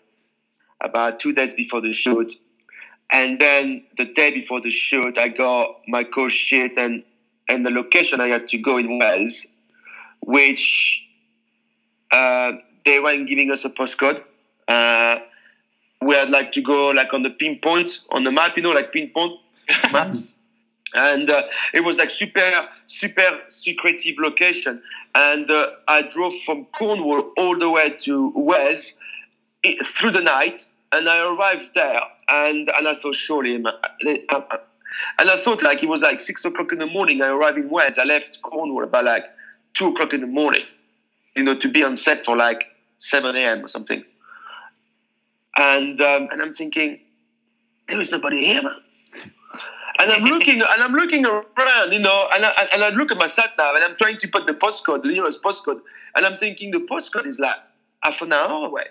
[SPEAKER 4] about two days before the shoot. And then the day before the shoot, I got my coach sheet and, and the location I had to go in Wales, which uh, they weren't giving us a postcode. Uh, we had like to go like on the pinpoint on the map, you know, like pinpoint maps. and uh, it was like super, super secretive location. And uh, I drove from Cornwall all the way to Wales through the night, and I arrived there, and and I thought surely, uh, and I thought like it was like six o'clock in the morning. I arrived in Wales. I left Cornwall about like two o'clock in the morning, you know, to be on set for like seven a.m. or something. And um, and I'm thinking, there is nobody here, man. And I'm looking, and I'm looking around, you know, and I, and I look at my sat nav, and I'm trying to put the postcode, the nearest postcode, and I'm thinking the postcode is like half an hour away.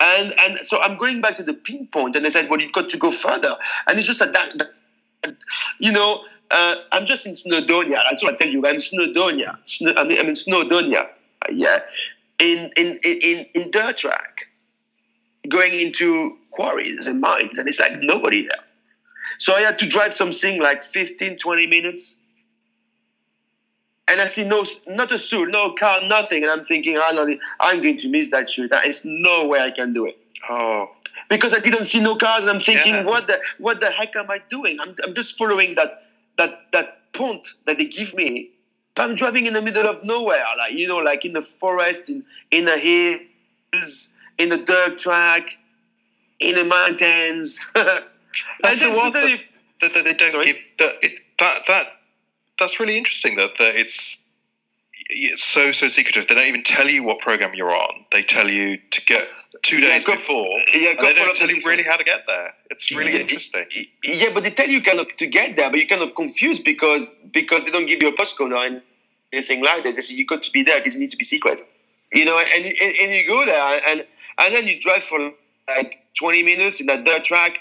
[SPEAKER 4] And and so I'm going back to the pinpoint, and I said, well, you've got to go further. And it's just like that, that- you know, uh, I'm just in Snowdonia. That's what I tell you. I'm Snowdonia. Snow, I'm in Snowdonia. Yeah, in in in, in dirt track, going into quarries and mines, and it's like nobody there. So I had to drive something like 15, 20 minutes. And I see no, not a suit, no car, nothing. And I'm thinking, oh, no, I'm going to miss that shoot. There is no way I can do it.
[SPEAKER 5] Oh,
[SPEAKER 4] Because I didn't see no cars. And I'm thinking,
[SPEAKER 5] Yeah.
[SPEAKER 4] what the what the heck am I doing? I'm, I'm just following that that that point that they give me. But I'm driving in the middle of nowhere, like you know, like in the forest, in in the hills, in the dirt track, in the mountains.
[SPEAKER 5] that's a what that, that they don't
[SPEAKER 4] Sorry?
[SPEAKER 5] give that, it, that that that's really interesting that, that it's it's so so secretive. They don't even tell you what program you're on. They tell you to get two
[SPEAKER 4] Yeah,
[SPEAKER 5] days before,
[SPEAKER 4] yeah,
[SPEAKER 5] and they don't tell you really how to get there. It's really
[SPEAKER 4] Yeah.
[SPEAKER 5] interesting.
[SPEAKER 4] Yeah, but they tell you kind of to get there, but you're kind of confused because because they don't give you a postcode or anything like that. They say you got to be there because it needs to be secret. You know, and, and and you go there and and then you drive for like 20 minutes in that dirt track,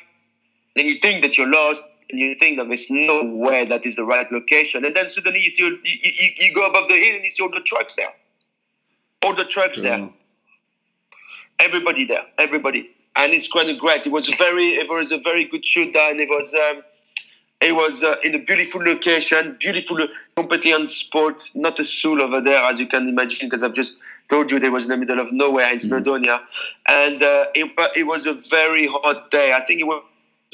[SPEAKER 4] and you think that you're lost. And you think that there's no way that is the right location, and then suddenly you see you, you, you go above the hill and you see all the trucks there, all the trucks there. Everybody there, everybody, and it's quite great. It was very, it was a very good shoot done. It was. Um, it was uh, in a beautiful location, beautiful, completely on spot, not a soul over there, as you can imagine, because I've just told you they was in the middle of nowhere in Snowdonia. And uh, it, it, was a very hot day. I think it was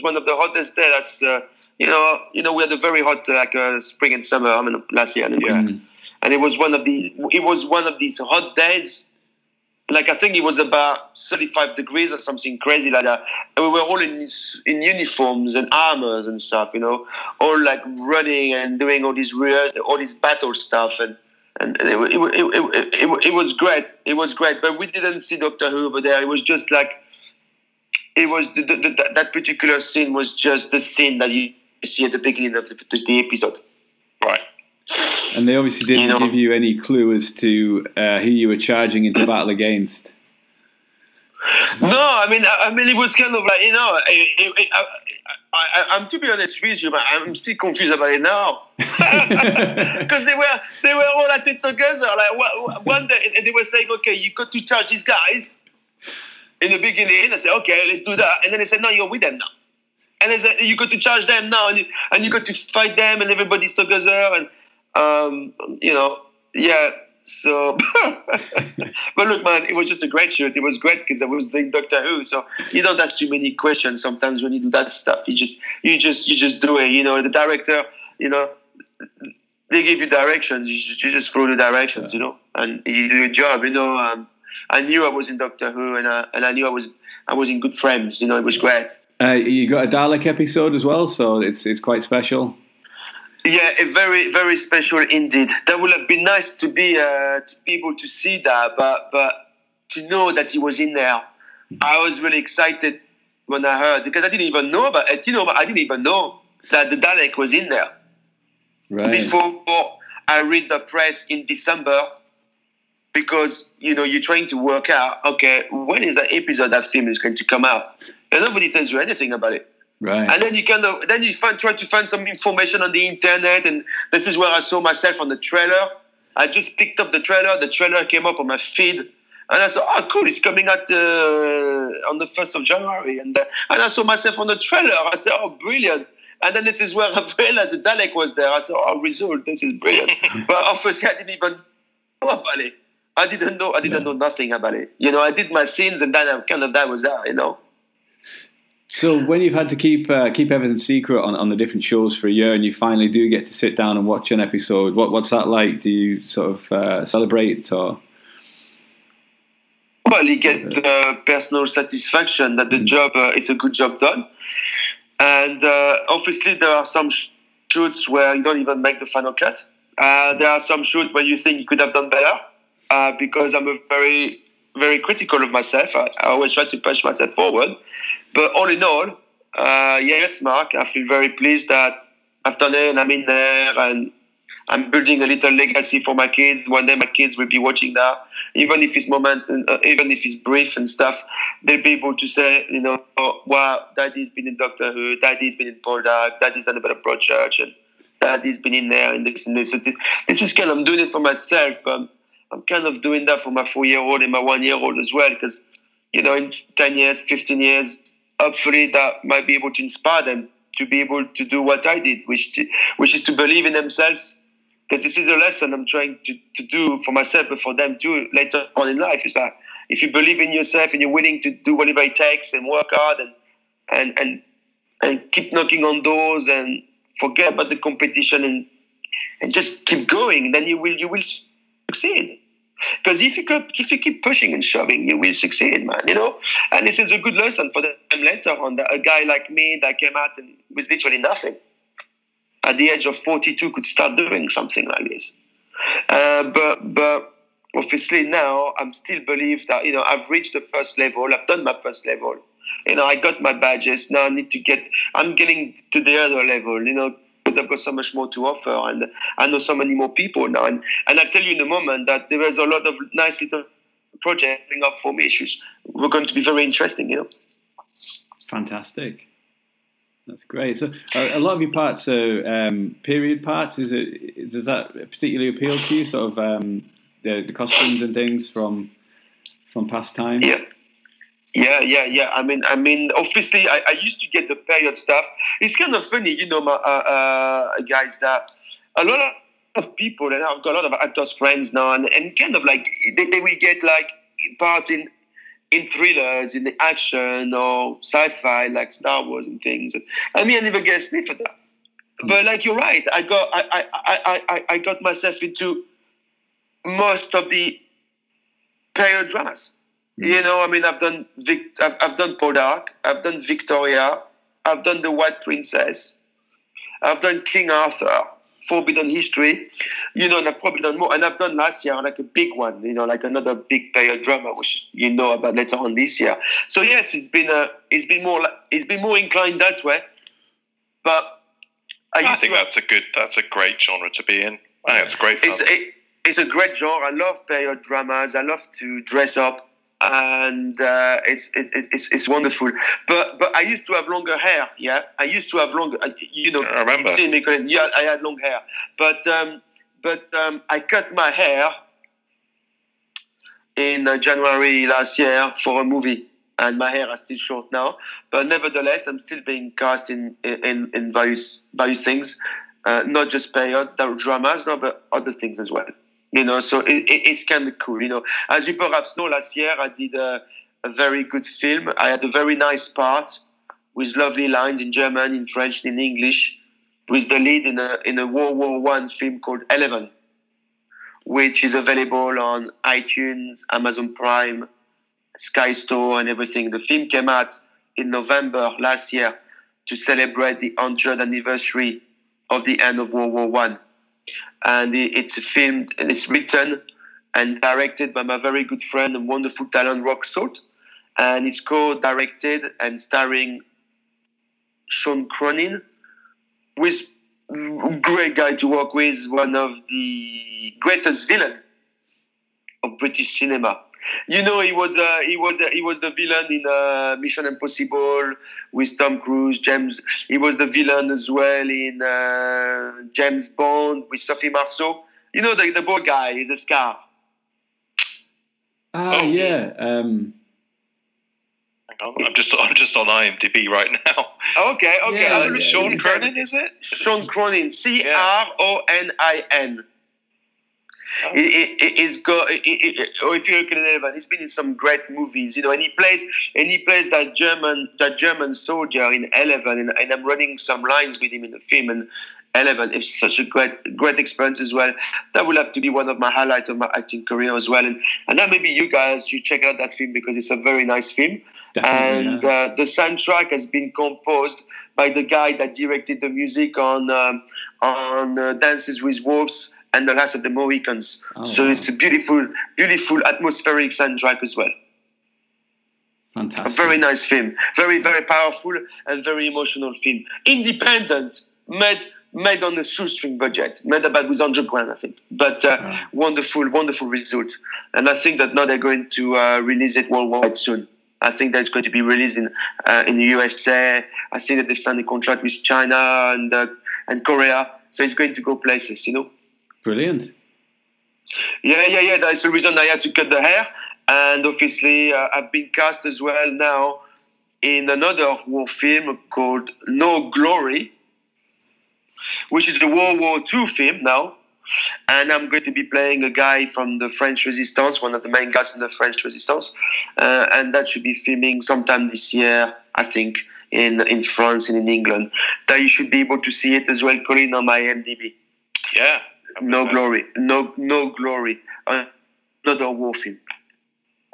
[SPEAKER 4] one of the hottest days. That's, uh, you know, you know, we had a very hot, like uh, spring and summer, I mean, last year. Yeah. Mm. And it was one of the, it was one of these hot days like I think it was about 35 degrees or something crazy like that. And we were all in in uniforms and armors and stuff, you know, all like running and doing all these real, all this battle stuff, and and, it, it, it, it, it, was great. It was great, but we didn't see Doctor Who over there. It was just like it was the, the, the, that particular scene was just the scene that you see at the beginning of the, the episode.
[SPEAKER 5] Right.
[SPEAKER 3] And they obviously didn't you know, give you any clue as to uh, who you were charging into battle against.
[SPEAKER 4] No, I mean, I mean, it was kind of like you know, it, it, I, am to be honest with you, but I'm still confused about it now because they were they were all at it together. Like one day, and they were saying, "Okay, you got to charge these guys." In the beginning, I said, "Okay, let's do that," and then they said, "No, you're with them now." And they said, "You got to charge them now, and you, and you got to fight them, and everybody's together." And um, you know, yeah. So, but look, man, it was just a great shoot. It was great because I was doing Doctor Who. So you don't ask too many questions sometimes when you do that stuff. You just, you just, you just do it. You know, the director, you know, they give you directions. You just, follow the directions. You know, and you do your job. You know, um, I knew I was in Doctor Who, and I, and I knew I was, I was in good friends. You know, it was great.
[SPEAKER 3] Uh, you got a Dalek episode as well, so it's it's quite special.
[SPEAKER 4] Yeah, very very special indeed. That would have been nice to be uh, to be able to see that, but but to know that he was in there, I was really excited when I heard because I didn't even know about it. You know, I didn't even know that the Dalek was in there right. before I read the press in December. Because you know you're trying to work out, okay, when is that episode that film is going to come out, and nobody tells you anything about it.
[SPEAKER 3] Right.
[SPEAKER 4] And then you kind of then you find, try to find some information on the internet, and this is where I saw myself on the trailer. I just picked up the trailer. The trailer came up on my feed, and I said, "Oh, cool! It's coming out uh, on the first of January." And uh, and I saw myself on the trailer. I said, "Oh, brilliant!" And then this is where I realized the Dalek was there. I said, "Oh, result! This is brilliant." but obviously, I didn't even know about it. I didn't know. I didn't yeah. know nothing about it. You know, I did my scenes, and then I kind of that was that. You know.
[SPEAKER 3] So when you've had to keep uh, keep everything secret on, on the different shows for a year, and you finally do get to sit down and watch an episode, what what's that like? Do you sort of uh, celebrate or?
[SPEAKER 4] Well, you get the personal satisfaction that the mm. job uh, is a good job done, and uh, obviously there are some shoots where you don't even make the final cut. Uh, there are some shoots where you think you could have done better, uh, because I'm a very very critical of myself. I, I, always try to push myself forward. But all in all, uh, yes, Mark, I feel very pleased that I've done it and I'm in there and I'm building a little legacy for my kids. One day my kids will be watching that, even if it's moment, uh, even if it's brief and stuff, they'll be able to say, you know, oh, wow, daddy's been in Doctor Who, daddy's been in Poldark, daddy's done a bit of Broadchurch, and daddy's been in there and this and this. So this, this is kind of, I'm doing it for myself, but I'm kind of doing that for my four year old and my one year old as well, because, you know, in 10 years, 15 years, hopefully that might be able to inspire them to be able to do what I did, which, to, which is to believe in themselves. Because this is a lesson I'm trying to, to do for myself, but for them too later on in life. Is that if you believe in yourself and you're willing to do whatever it takes and work hard and and and, and keep knocking on doors and forget about the competition and and just keep going, then you will you will succeed. Because if you keep, if you keep pushing and shoving, you will succeed, man. You know, and this is a good lesson for them later on. That a guy like me that came out and with literally nothing, at the age of forty-two, could start doing something like this. Uh, but but obviously now I'm still believe that you know I've reached the first level. I've done my first level. You know, I got my badges. Now I need to get. I'm getting to the other level. You know, because I've got so much more to offer and I know so many more people now. And, and I'll tell you in a moment that there is a lot of nice little projects coming up for me issues. We're going to be very interesting, you know.
[SPEAKER 3] Fantastic. That's great. So a, a lot of your parts are um, period parts. Is it does that particularly appeal to you? Sort of um, the, the costumes and things from from past times.
[SPEAKER 4] Yeah, Yeah, yeah, yeah. I mean, I mean, obviously, I, I used to get the period stuff. It's kind of funny, you know, my, uh, uh, guys, that a lot of people, and I've got a lot of actors friends now, and, and kind of like they, they will get like parts in in thrillers, in the action or sci-fi, like Star Wars and things. I mean, I never get a sniff of that. Mm. But like you're right, I got I, I, I, I, I got myself into most of the period dramas. You hmm. know, I mean, I've done Vic, I've, I've done Poldark, I've done Victoria, I've done The White Princess, I've done King Arthur, Forbidden History, you know, and I've probably done more. And I've done last year like a big one, you know, like another big period drama, which you know about later on this year. So yes, it's been a, it's been more, it's been more inclined that way. But
[SPEAKER 5] I, I think that's a good, that's a great genre to be in. I think it's a great. Fun.
[SPEAKER 4] It's, it, it's a great genre. I love period dramas. I love to dress up and uh, it's, it's it's wonderful. But but I used to have longer hair. Yeah, I used to have longer. Uh, you know,
[SPEAKER 5] I remember.
[SPEAKER 4] Me, yeah, I had long hair, but um, but um, I cut my hair in uh, January last year for a movie, and my hair is still short now. But nevertheless, I'm still being cast in in, in various various things, uh, not just period dramas, no, but other things as well you know so it, it, it's kind of cool you know. As you perhaps know last year i did a, a, very good film. I had a very nice part with lovely lines in german in french in english with the lead in a in a world war one film called eleven which is available on itunes amazon prime sky store and everything. The film came out in november last year to celebrate the 100th anniversary of the end of world war one and it's a film and it's written and directed by my very good friend and wonderful talent Rock Salt, and it's co-directed and starring Sean Cronin, with great guy to work with, one of the greatest villain of British cinema. You know, he was uh, he was uh, he was the villain in uh, Mission Impossible with Tom Cruise. James, he was the villain as well in uh, James Bond with Sophie Marceau. You know, the the boy guy is a scar.
[SPEAKER 3] Ah, oh, yeah. Um...
[SPEAKER 5] I'm just I'm just on IMDb right now.
[SPEAKER 4] Okay, okay.
[SPEAKER 5] Yeah, uh, yeah, Sean Cronin, is it?
[SPEAKER 4] Sean Cronin, C R O N I N. Oh. It, it, it's got, it, it, or if you look at Eleven, he's been in some great movies, you know, and he plays and he plays that German that German soldier in Eleven, and, and I'm running some lines with him in the film, and Eleven is such a great great experience as well. That will have to be one of my highlights of my acting career as well, and and then maybe you guys should check out that film because it's a very nice film. Definitely, and yeah. uh, the soundtrack has been composed by the guy that directed the music on um, on uh, Dances with Wolves and the last of the Mohicans. Oh, so wow. it's a beautiful, beautiful atmospheric soundtrack as well.
[SPEAKER 3] Fantastic.
[SPEAKER 4] A very nice film, very, very powerful and very emotional film. Independent, made made on a shoestring budget, made about with 100 grand, I think. But uh, wow. wonderful, wonderful result. And I think that now they're going to uh, release it worldwide soon. I think that it's going to be released in uh, in the USA. I think that they've signed a contract with China and uh, and Korea, so it's going to go places, you know.
[SPEAKER 3] Brilliant.
[SPEAKER 4] Yeah, yeah, yeah. That's the reason I had to cut the hair. And obviously, uh, I've been cast as well now in another war film called No Glory, which is a World War II film now. And I'm going to be playing a guy from the French Resistance, one of the main guys in the French Resistance. Uh, and that should be filming sometime this year, I think, in, in France and in England. That you should be able to see it as well, Colin, on my MDB.
[SPEAKER 5] Yeah,
[SPEAKER 4] no glory, no no glory. Uh, another war film.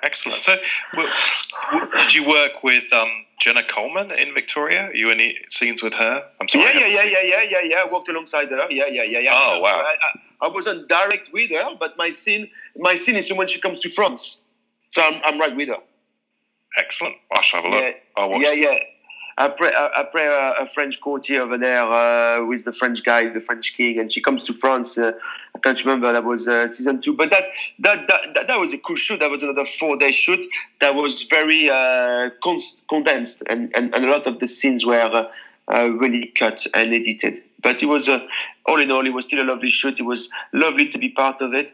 [SPEAKER 5] Excellent. So, did you work with um, Jenna Coleman in Victoria? Are you any scenes with her?
[SPEAKER 4] I'm sorry. Yeah, yeah, yeah, yeah, yeah, yeah, yeah. I worked alongside her. Yeah, yeah, yeah, yeah.
[SPEAKER 5] Oh wow.
[SPEAKER 4] I, I, I, wasn't direct with her, but my scene, my scene is when she comes to France, so I'm, I'm right with her.
[SPEAKER 5] Excellent. I shall have a look.
[SPEAKER 4] Yeah,
[SPEAKER 5] I'll watch.
[SPEAKER 4] Yeah, yeah. I play, a, French courtier over there uh, with the French guy, the French king, and she comes to France. Uh, I can't remember that was uh, season two, but that, that that, that that was a cool shoot. That was another four day shoot. That was very uh, condensed, and, and, and a lot of the scenes were uh, uh, really cut and edited. But it was all in all, it was still a lovely shoot. It was lovely to be part of it.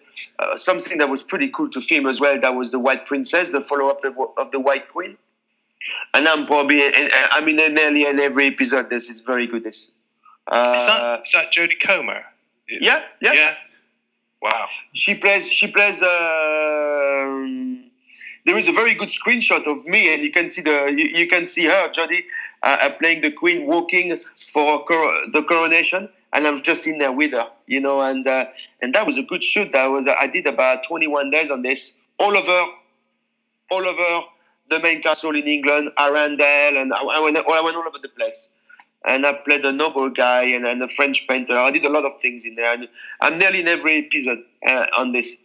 [SPEAKER 4] something that was pretty cool to film as well. That was the White Princess, the follow up of the White Queen and I'm probably I mean nearly in every episode. This is very good. This. Uh,
[SPEAKER 5] Is that is that Jodie Comer?
[SPEAKER 4] yeah, yeah,
[SPEAKER 5] Yeah. Wow.
[SPEAKER 4] She plays. She plays. um there is a very good screenshot of me, and you can see the you, you can see her, Jodie, uh, uh, playing the queen, walking for cor- the coronation, and I'm just in there with her, you know, and uh, and that was a good shoot. That was I did about 21 days on this, all over, all over the main castle in England, Arundel, and I, went I went all over the place. And I played a noble guy and, and a French painter. I did a lot of things in there. And I'm nearly in every episode uh, on this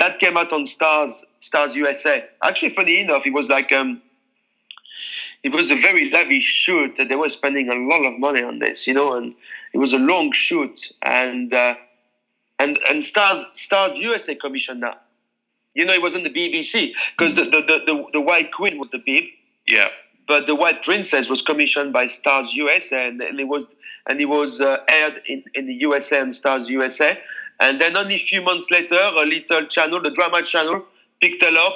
[SPEAKER 4] that came out on Starz Starz USA. Actually, funny enough, it was like um, it was a very lavish shoot. That they were spending a lot of money on this, you know, and it was a long shoot. And uh, and and Starz Starz USA commissioned that. You know, it wasn't the BBC because the, the, the, the, the White Queen was the Beeb,
[SPEAKER 5] Yeah.
[SPEAKER 4] but the White Princess was commissioned by Starz USA, and, and it was and it was uh, aired in, in the USA and Starz USA. And then only a few months later, a little channel, the drama channel, picked it up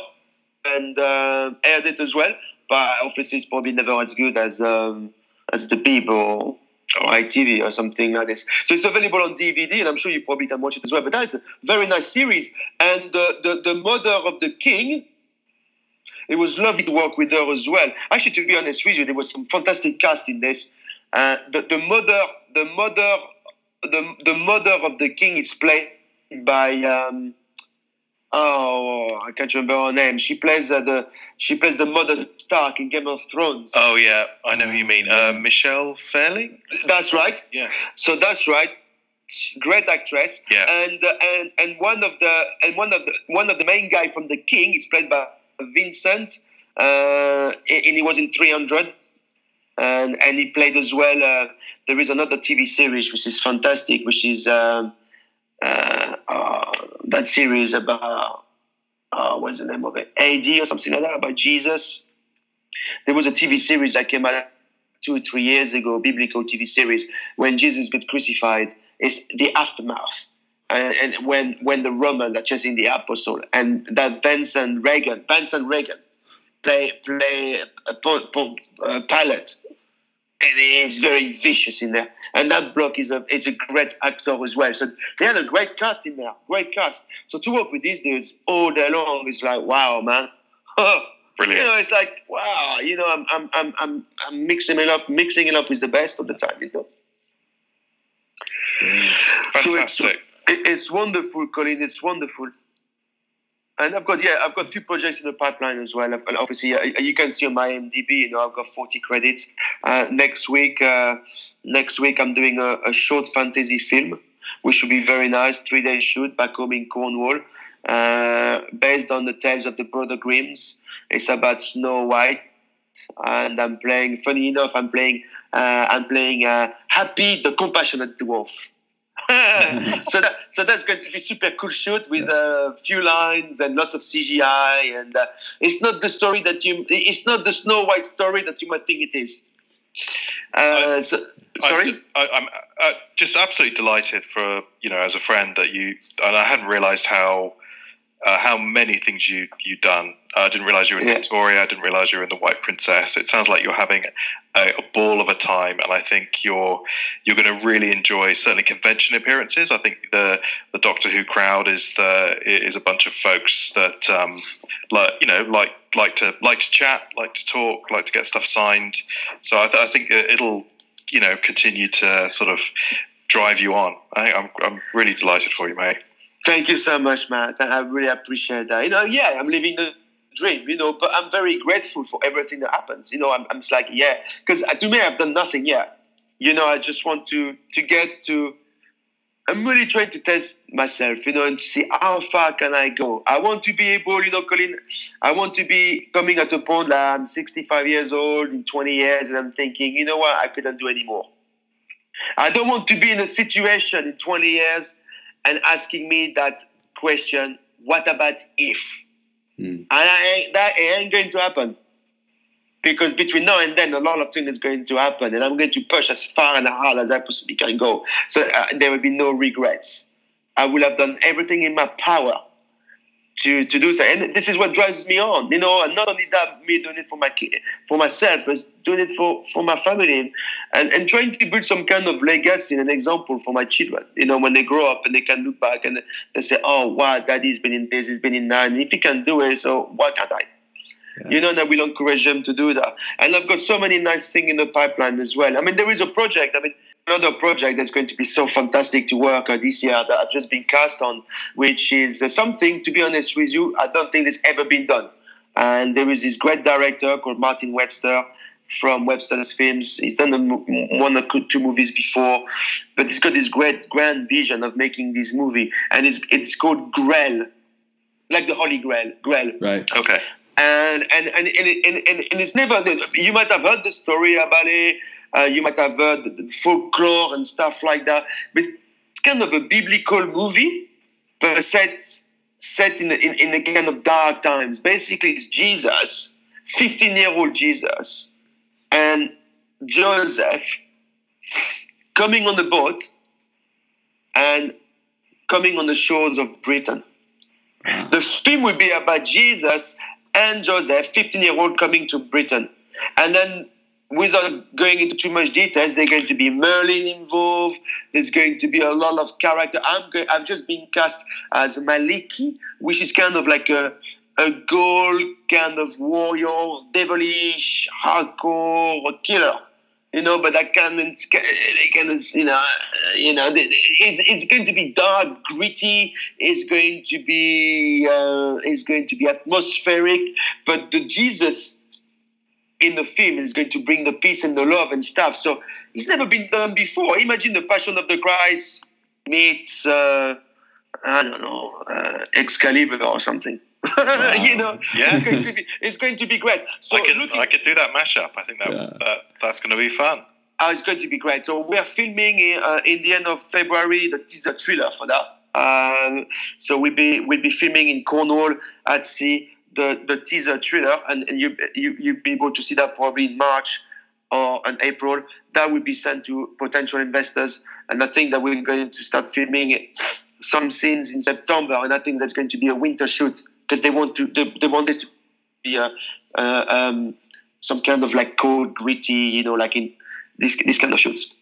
[SPEAKER 4] and uh, aired it as well. But obviously, it's probably never as good as um, as the Beeb or, or ITV or something like this. So it's available on DVD, and I'm sure you probably can watch it as well. But that's a very nice series. And the, the, the mother of the king, it was lovely to work with her as well. Actually, to be honest with you, there was some fantastic cast in this. Uh, the, the mother, the mother, the, the mother of the king is played by um, oh I can't remember her name. She plays uh, the she plays the mother Stark in Game of Thrones.
[SPEAKER 5] Oh yeah, I know who you mean. Uh, Michelle Fairley.
[SPEAKER 4] That's right.
[SPEAKER 5] Yeah.
[SPEAKER 4] So that's right. Great actress.
[SPEAKER 5] Yeah.
[SPEAKER 4] And uh, and and one of the and one of the one of the main guy from the King is played by Vincent, uh, and he was in 300. And and he played as well. Uh, there is another TV series which is fantastic, which is um uh, uh, that series about uh, what's the name of it? AD or something like that about Jesus. There was a TV series that came out two or three years ago, biblical TV series, when Jesus got crucified. It's the aftermath. And, and when when the Roman are chasing the apostle, and that Vincent Regan, Vincent Regan, play play po- a Pilate, and it's very vicious in there. And that block is a it's a great actor as well. So they had a great cast in there, great cast. So to work with these dudes all day long is like wow, man.
[SPEAKER 5] Brilliant.
[SPEAKER 4] You know, it's like wow. You know, I'm I'm I'm I'm, I'm mixing it up, mixing it up with the best of the time. You know. Mm. So it's,
[SPEAKER 5] Fantastic.
[SPEAKER 4] it's wonderful, Colin. It's wonderful. And I've got yeah, I've got a few projects in the pipeline as well. I've, obviously, you can see on my MDB, you know, I've got 40 credits. Uh, next week, uh, next week, I'm doing a, a short fantasy film, which should be very nice. Three day shoot back home in Cornwall, uh, based on the tales of the Brother Grimms. It's about Snow White, and I'm playing. Funny enough, I'm playing. Uh, I'm playing uh, Happy the Compassionate Dwarf. so that so that's going to be super cool shoot with a few lines and lots of CGI and uh, it's not the story that you it's not the Snow White story that you might think it is. Uh, so, sorry.
[SPEAKER 5] I'm, I, I'm uh, just absolutely delighted for you know as a friend that you and I hadn't realised how uh, how many things you you done. I didn't realise you were in
[SPEAKER 4] Yeah.
[SPEAKER 5] Victoria. I didn't realise you were in the White Princess. It sounds like you're having a, a ball of a time, and I think you're you're going to really enjoy certainly convention appearances. I think the the Doctor Who crowd is the is a bunch of folks that um, like you know like like to like to chat, like to talk, like to get stuff signed. So I, th- I think it'll you know continue to sort of drive you on. I, I'm I'm really delighted for you, mate.
[SPEAKER 4] Thank you so much, Matt. I really appreciate that. You know, yeah, I'm living the dream, you know, but I'm very grateful for everything that happens. You know, I'm, I'm just like, yeah, because to me, I've done nothing yet. You know, I just want to to get to. I'm really trying to test myself, you know, and see how far can I go. I want to be able, you know, Colin. I want to be coming at a point that I'm 65 years old in 20 years, and I'm thinking, you know what, I couldn't do anymore. I don't want to be in a situation in 20 years and asking me that question, what about if? And I ain't, that ain't going to happen. Because between now and then, a lot of things is going to happen, and I'm going to push as far and hard as I possibly can go. So uh, there will be no regrets. I will have done everything in my power to to do so. And this is what drives me on, you know. And not only that, me doing it for my for myself, but doing it for for my family, and and trying to build some kind of legacy and an example for my children. You know, when they grow up and they can look back and they say, "Oh, wow, daddy's been in this, he's been in that, and if he can do it, so why can't I?" Yeah. You know, and I will encourage them to do that. And I've got so many nice things in the pipeline as well. I mean, there is a project. I mean, another project that's going to be so fantastic to work on this year that I've just been cast on, which is uh, something, to be honest with you, I don't think that's ever been done. And there is this great director called Martin Webster from Webster's Films. He's done one or two movies before, but he's got this great grand vision of making this movie, and it's it's called Grail, like the Holy Grail. Grail.
[SPEAKER 3] Right.
[SPEAKER 5] Okay.
[SPEAKER 4] And and and and, and, and, and it's never. You might have heard the story about it uh, you might have heard the folklore and stuff like that. But it's kind of a biblical movie, but set set in, in, in a kind of dark times. Basically, it's Jesus, 15 year old Jesus, and Joseph coming on the boat and coming on the shores of Britain. The film will be about Jesus and Joseph, 15 year old, coming to Britain. And then without going into too much details, there's going to be Merlin involved. There's going to be a lot of character. I'm going, I've just been cast as Maliki, which is kind of like a a gold kind of warrior, devilish, hardcore killer. You know, but kind of, kind of you know, you know, it's, it's going to be dark, gritty. It's going to be, uh, it's going to be atmospheric. But the Jesus in the film is going to bring the peace and the love and stuff. So it's never been done before. Imagine the Passion of the Christ meets uh, I don't know uh, Excalibur or something. Wow. you know, yeah. it's going to be it's going to be great.
[SPEAKER 5] So I could looking, I could do that mashup. I think that, yeah. that that's going to be fun.
[SPEAKER 4] Oh, it's going to be great. So we are filming in, uh, in the end of February the teaser trailer for that. Um, so we'll be we'll be filming in Cornwall at sea the, the teaser trailer, and, and you, you, you'll be able to see that probably in March or in April. That will be sent to potential investors. And I think that we're going to start filming some scenes in September. And I think that's going to be a winter shoot because they want to they, they want this to be a, uh, um, some kind of like cold, gritty, you know, like in this this kind of shoots.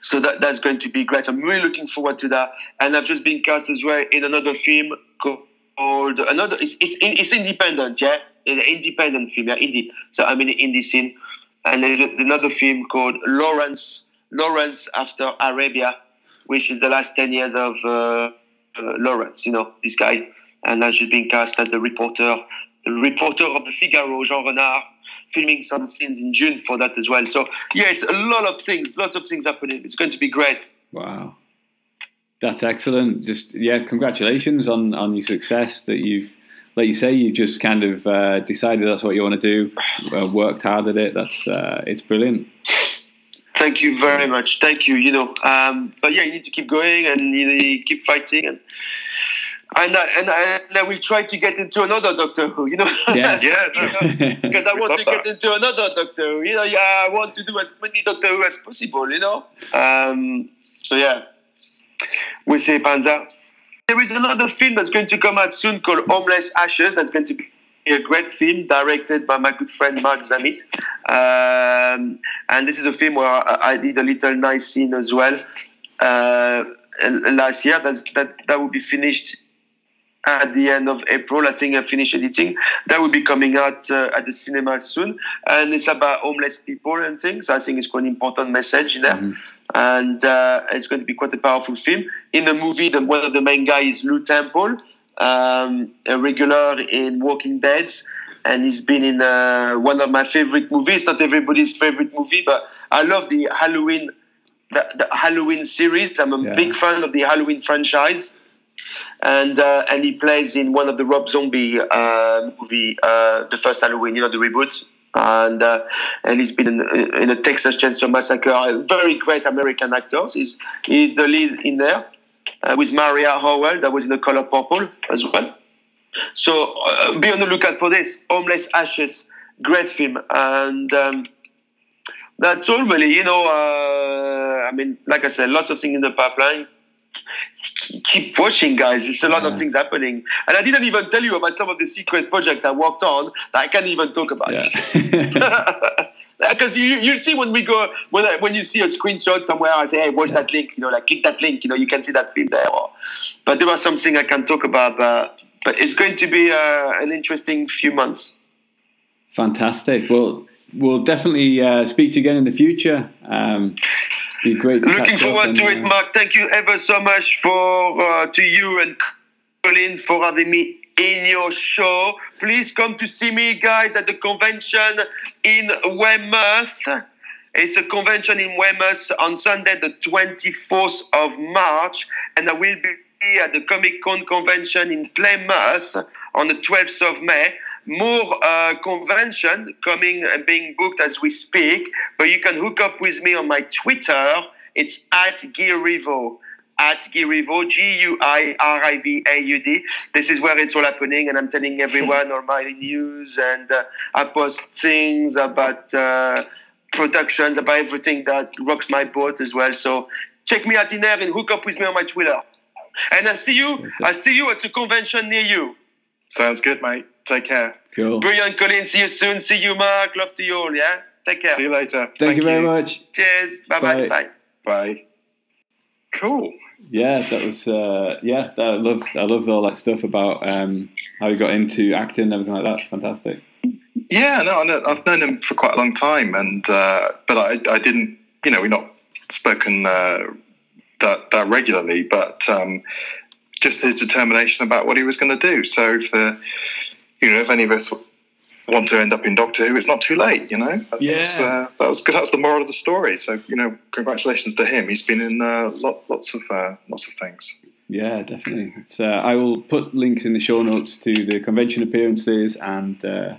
[SPEAKER 4] So that, that's going to be great. I'm really looking forward to that. And I've just been cast as well in another film called another. It's it's, it's independent, yeah, an independent film, yeah, indie. So I'm in the indie scene, and there's another film called Lawrence. Lawrence after Arabia, which is the last ten years of uh, uh, Lawrence. You know this guy, and I've just been cast as the reporter, the reporter of the Figaro, Jean Renard, filming some scenes in June for that as well. So yes, a lot of things, lots of things happening. It's going to be great.
[SPEAKER 3] Wow. That's excellent. Just yeah, congratulations on on your success that you've, like you say, you just kind of uh, decided that's what you want to do, uh, worked hard at it. That's uh, it's brilliant.
[SPEAKER 4] Thank you very much. Thank you. You know, um, but yeah, you need to keep going and you, know, you keep fighting and. And I, and, I, and I will try to get into another Doctor Who, you know.
[SPEAKER 3] Yeah,
[SPEAKER 5] yeah,
[SPEAKER 4] because I want to get into another Doctor Who. You know, yeah, I want to do as many Doctor Who as possible. You know. Um, so yeah, we say Panza. There is another film that's going to come out soon called Homeless Ashes. That's going to be a great film directed by my good friend Mark Zammit. Um, and this is a film where I, did a little nice scene as well uh, last year. That's, that that will be finished at the end of April. I think I finished editing. That will be coming out uh, at the cinema soon, and it's about homeless people and things. I think it's quite an important message there, mm-hmm. and uh, it's going to be quite a powerful film. In the movie, the, one of the main guys is Lew Temple, um, a regular in Walking Dead. And he's been in uh, one of my favorite movies. Not everybody's favorite movie, but I love the Halloween, the, the Halloween series. I'm a yeah. big fan of the Halloween franchise and uh, and he plays in one of the Rob Zombie uh, movie, uh, the first Halloween, you know, the reboot. And uh, and he's been in, in a Texas Chainsaw Massacre. A very great American actor. He's he's the lead in there uh, with Maria Howell, that was in The Color Purple as well. So uh, be on the lookout for this. Homeless Ashes, great film, and um, that's all really. You know, I mean, like I said, lots of things in the pipeline keep watching, guys. There's a lot of things happening, and I didn't even tell you about some of the secret project I worked on that I can't even talk about.
[SPEAKER 3] Yeah.
[SPEAKER 4] Because you you see when we go when I, when you see a screenshot somewhere, I say, hey, watch that link. You know, like click that link. You know, you can see that film there. Or, but there was something I can talk about. But, but it's going to be uh, an interesting few months.
[SPEAKER 3] Fantastic. Well, we'll definitely uh, speak to you again in the future. Um, be great. To
[SPEAKER 4] Looking forward to it,
[SPEAKER 3] uh,
[SPEAKER 4] Mark. Thank you ever so much for uh, to you and Colin for having me in your show. Please come to see me, guys, at the convention in Weymouth. It's a convention in Weymouth on Sunday, the 24th of March, and I will be at the Comic Con convention in Plymouth on the 12th of May. More uh, convention coming and being booked as we speak, but you can hook up with me on my Twitter. It's at Guirivaud. At Guirivaud, G U I R I V A U D. This is where it's all happening, and I'm telling everyone all my news, and uh, I post things about uh, productions, about everything that rocks my boat as well. So check me out in there and hook up with me on my Twitter. And I see you. I see you at the convention near you.
[SPEAKER 5] Sounds good, mate. Take care.
[SPEAKER 3] Cool.
[SPEAKER 4] Brilliant, Colin. See you soon. See you, Mark. Love to you all. Yeah. Take care.
[SPEAKER 5] See you later.
[SPEAKER 3] Thank, you very much.
[SPEAKER 4] Cheers. Bye bye.
[SPEAKER 3] Bye.
[SPEAKER 4] Bye.
[SPEAKER 5] Bye. Cool.
[SPEAKER 3] Yeah, that was uh, yeah. That, I love I love all that stuff about um, how he got into acting and everything like that. It's fantastic.
[SPEAKER 5] Yeah, no, I know, I've known him for quite a long time, and uh, but I, I didn't, you know, we're not spoken uh, that that regularly, but um, just his determination about what he was going to do. So if the, you know, if any of us want to end up in Doctor Who, it's not too late. You know, That
[SPEAKER 3] Yeah.
[SPEAKER 5] was, uh, that was good. That was the moral of the story. So you know, congratulations to him. He's been in uh, lot, lots of uh, lots of things.
[SPEAKER 3] Yeah, definitely. It's, uh, I will put links in the show notes to the convention appearances and uh,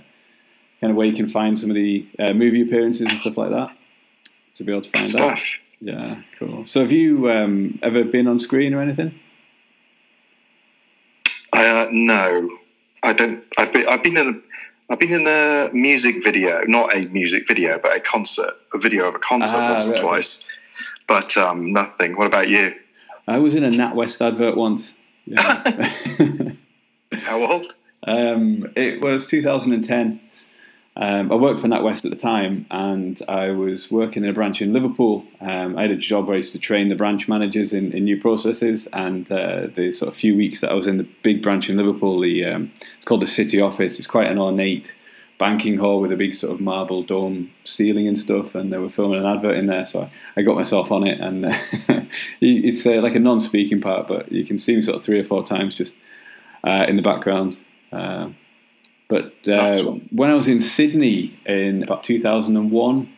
[SPEAKER 3] kind of where you can find some of the uh, movie appearances and stuff like that. To be able to find.
[SPEAKER 5] Stuff.
[SPEAKER 3] Yeah, cool. So have you um, ever been on screen or anything?
[SPEAKER 5] Uh, no, I don't. I've been. I've been in. A, I've been in a music video, not a music video, but a concert, a video of a concert
[SPEAKER 3] Ah,
[SPEAKER 5] once or
[SPEAKER 3] right, okay.
[SPEAKER 5] twice. But um, nothing. What about you?
[SPEAKER 3] I was in a NatWest advert once. Yeah.
[SPEAKER 5] How old?
[SPEAKER 3] Um, it was 2010. Um, I worked for NatWest at the time, and I was working in a branch in Liverpool. Um, I had a job where I used to train the branch managers in, in new processes, and uh, the sort of few weeks that I was in the big branch in Liverpool, the um, it's called the City Office. It's quite an ornate banking hall with a big sort of marble dome ceiling and stuff, and they were filming an advert in there, so I, I got myself on it, and it's uh, like a non-speaking part, but you can see me sort of three or four times just uh, in the background. But uh, when I was in Sydney in about 2001,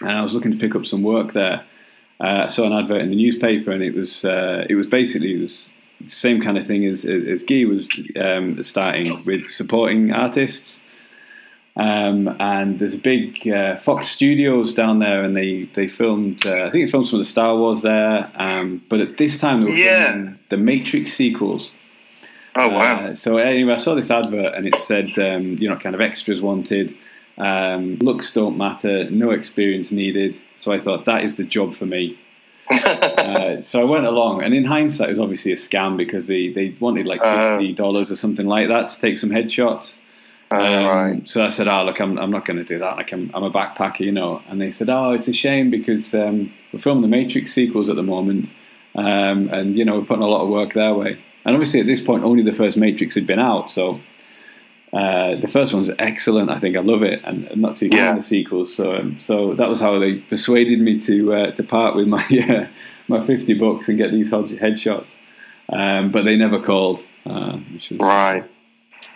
[SPEAKER 3] and I was looking to pick up some work there, uh, I saw an advert in the newspaper, and it was uh, it was basically it was the same kind of thing as as Guy was um, starting with supporting artists. Um, and there's a big uh, Fox Studios down there, and they they filmed. Uh, I think they filmed some of the Star Wars there. Um, but at this time, they were
[SPEAKER 5] Yeah.
[SPEAKER 3] filming the Matrix sequels.
[SPEAKER 5] Oh wow!
[SPEAKER 3] Uh, so anyway, I saw this advert and it said, um, you know, kind of extras wanted. Um, looks don't matter, no experience needed. So I thought that is the job for me. uh, so I went along, and in hindsight, it was obviously a scam because they, they wanted like
[SPEAKER 5] Uh.
[SPEAKER 3] fifty dollars or something like that to take some headshots.
[SPEAKER 5] Oh,
[SPEAKER 3] Um,
[SPEAKER 5] right.
[SPEAKER 3] So I said, "Oh, look, I'm, I'm not going to do that. Like, I'm, I'm a backpacker, you know." And they said, "Oh, it's a shame because um, we're filming the Matrix sequels at the moment, um, and you know we're putting a lot of work their way." And obviously, at this point, only the first Matrix had been out, so uh, the first one's excellent. I think I love it, and I'm not too keen
[SPEAKER 5] Yeah.
[SPEAKER 3] on the sequels. So, um, so that was how they persuaded me to uh, to part with my uh, my 50 bucks and get these headshots. Um, but they never called, uh, which was
[SPEAKER 5] Right.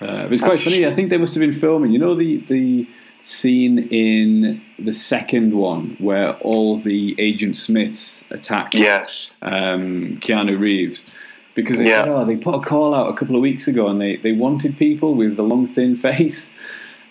[SPEAKER 3] uh, it was quite
[SPEAKER 5] That's-
[SPEAKER 3] funny. I think they must have been filming. You know the the scene in the second one where all the Agent Smiths attack
[SPEAKER 5] Yes.
[SPEAKER 3] um, Keanu Reeves because they
[SPEAKER 5] Yeah.
[SPEAKER 3] said, oh, they put a call out a couple of weeks ago and they, they wanted people with the long thin face,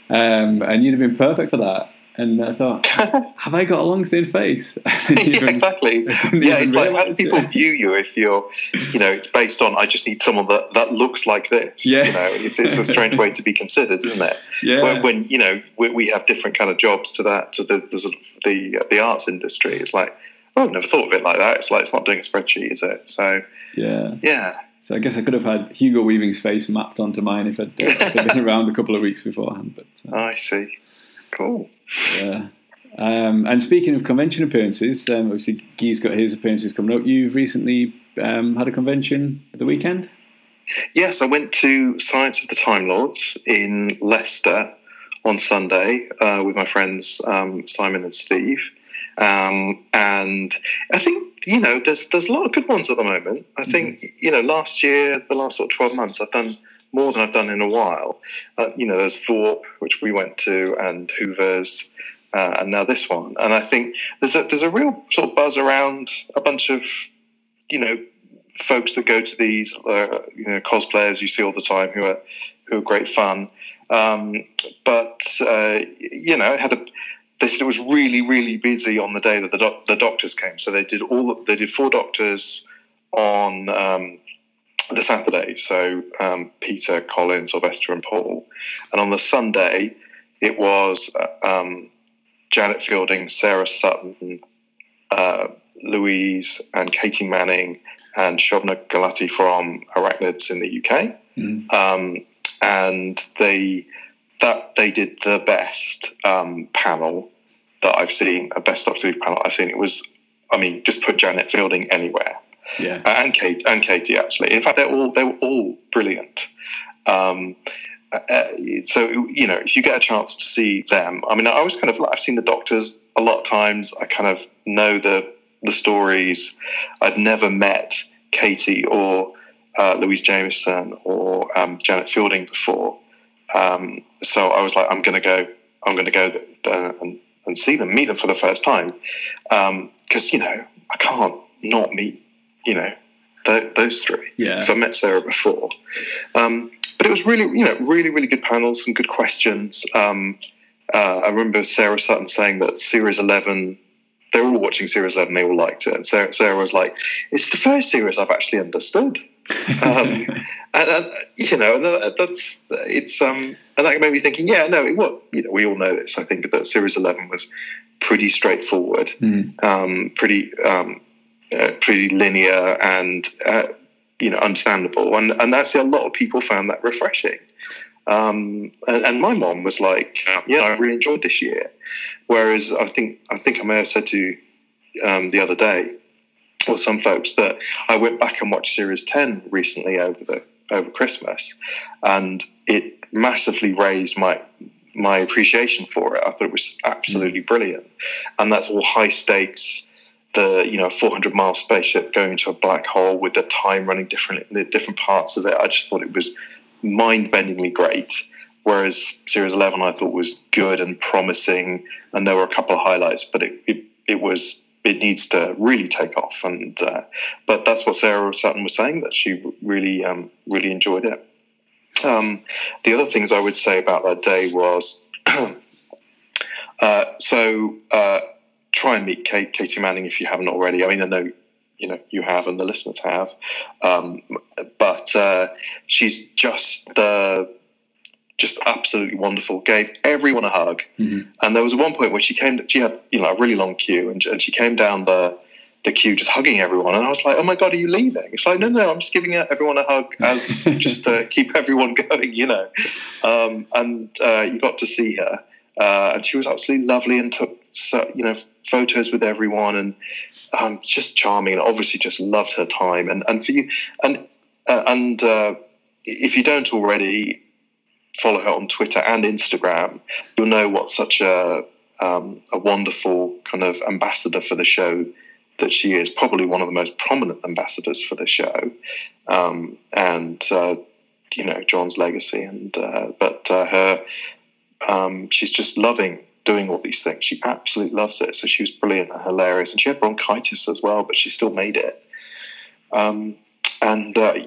[SPEAKER 3] um, and you'd have been perfect for that. And I thought, have I got a long thin face?
[SPEAKER 5] Yeah,
[SPEAKER 3] even-
[SPEAKER 5] exactly. Yeah, it's like how do people
[SPEAKER 3] it.
[SPEAKER 5] view you if you're, you know, it's based on I just need someone that, that looks like this.
[SPEAKER 3] Yeah.
[SPEAKER 5] You know, it's, it's a strange way to be considered, isn't it?
[SPEAKER 3] Yeah.
[SPEAKER 5] When, when you know we, we have different kind of jobs to that to the the, the the arts industry, it's like oh, I've never thought of it like that. It's like it's not doing a spreadsheet, is it? So
[SPEAKER 3] Yeah.
[SPEAKER 5] yeah,
[SPEAKER 3] So I guess I could have had Hugo Weaving's face mapped onto mine if I'd, if I'd been around a couple of weeks beforehand. But uh,
[SPEAKER 5] I see. Cool.
[SPEAKER 3] yeah. Um, and speaking of convention appearances, um, obviously Guy's got his appearances coming up. You've recently um, had a convention at the weekend.
[SPEAKER 5] Yes, I went to Science of the Time Lords in Leicester on Sunday uh, with my friends um, Simon and Steve, um, and I think you know there's there's a lot of good ones at the moment. I think you know last year, the last sort of twelve months, I've done more than I've done in a while. Uh, you know, there's Vorp, which we went to, and Hoover's. Uh, and now this one, and I think there's a there's a real sort of buzz around a bunch of, you know, folks that go to these, uh, you know, cosplayers you see all the time who are who are great fun. Um, but uh, you know, it had a. They said it was really, really busy on the day that the, doc- the doctors came. So they did all. They did four doctors on um, the Saturday. So um, Peter, Colin, Sylvester, and Paul. And on the Sunday, it was uh, um, Janet Fielding, Sarah Sutton, uh, Louise, and Katy Manning, and Shobna Gulati from Arachnids in the UK.
[SPEAKER 3] Mm.
[SPEAKER 5] Um, and they that they did the best um, panel that I've seen, a best Doctor Who panel I've seen. It was, I mean, just put Janet Fielding anywhere,
[SPEAKER 3] Yeah.
[SPEAKER 5] and Kate and Katy actually. In fact, they're all they were all brilliant. Um, uh, so you know, if you get a chance to see them, I mean, I always kind of like, I've seen the Doctors a lot of times. I kind of know the the stories. I'd never met Katy or uh, Louise Jameson or um, Janet Fielding before, um, so I was like, I'm going to go. I'm going to go and, and see them, meet them for the first time, because you know I can't not meet you know th- those three.
[SPEAKER 3] Yeah.
[SPEAKER 5] So I met Sarah before, um, but it was really you know really really good panels, some good questions. Um, uh, I remember Sarah Sutton saying that Series Eleven. They were all watching Series Eleven. They all liked it, and Sarah, Sarah was like, "It's the first series I've actually understood." Um, and, and you know, and that's it's um, and that made me thinking, yeah, no, it what you know, we all know this. I think that Series Eleven was pretty straightforward,
[SPEAKER 3] Mm.
[SPEAKER 5] um, pretty um, uh, pretty linear, and uh, you know, understandable. And and actually, a lot of people found that refreshing. Um, and, and my mom was like, "Yeah, I really enjoyed this year." Whereas I think I think I may have said to you um, the other day, or some folks, that I went back and watched Series Ten recently over the over Christmas, and it massively raised my my appreciation for it. I thought it was absolutely mm. brilliant, and that's all high stakes. The you know 400 mile spaceship going into a black hole with the time running different the different parts of it. I just thought it was mind bendingly great. Whereas Series 11 I thought was good and promising, and there were a couple of highlights, but it it, it was it needs to really take off. And uh, but that's what Sarah Sutton was saying that she really um, really enjoyed it. Um, the other things I would say about that day was uh, so uh, try and meet Kate, Katy Manning if you haven't already. I mean, I know you know you have and the listeners have, um, but uh, she's just uh, just absolutely wonderful. Gave everyone a hug,
[SPEAKER 3] Mhm.
[SPEAKER 5] and there was one point where she came. She had you know a really long queue, and, and she came down the the queue just hugging everyone. And I was like, oh my God, are you leaving? It's like, no, no, I'm just giving everyone a hug as just to keep everyone going, you know. Um, and uh, you got to see her. Uh, and she was absolutely lovely and took, you know, photos with everyone and um, just charming and obviously just loved her time. And, and for you, and, uh, and uh, if you don't already follow her on Twitter and Instagram, you'll know what such a, um, a wonderful kind of ambassador for the show that she is probably one of the most prominent ambassadors for the show, um, and uh, you know Jon's legacy. And uh, but uh, her, um, she's just loving doing all these things. She absolutely loves it. So she was brilliant and hilarious, and she had bronchitis as well, but she still made it. Um, and uh,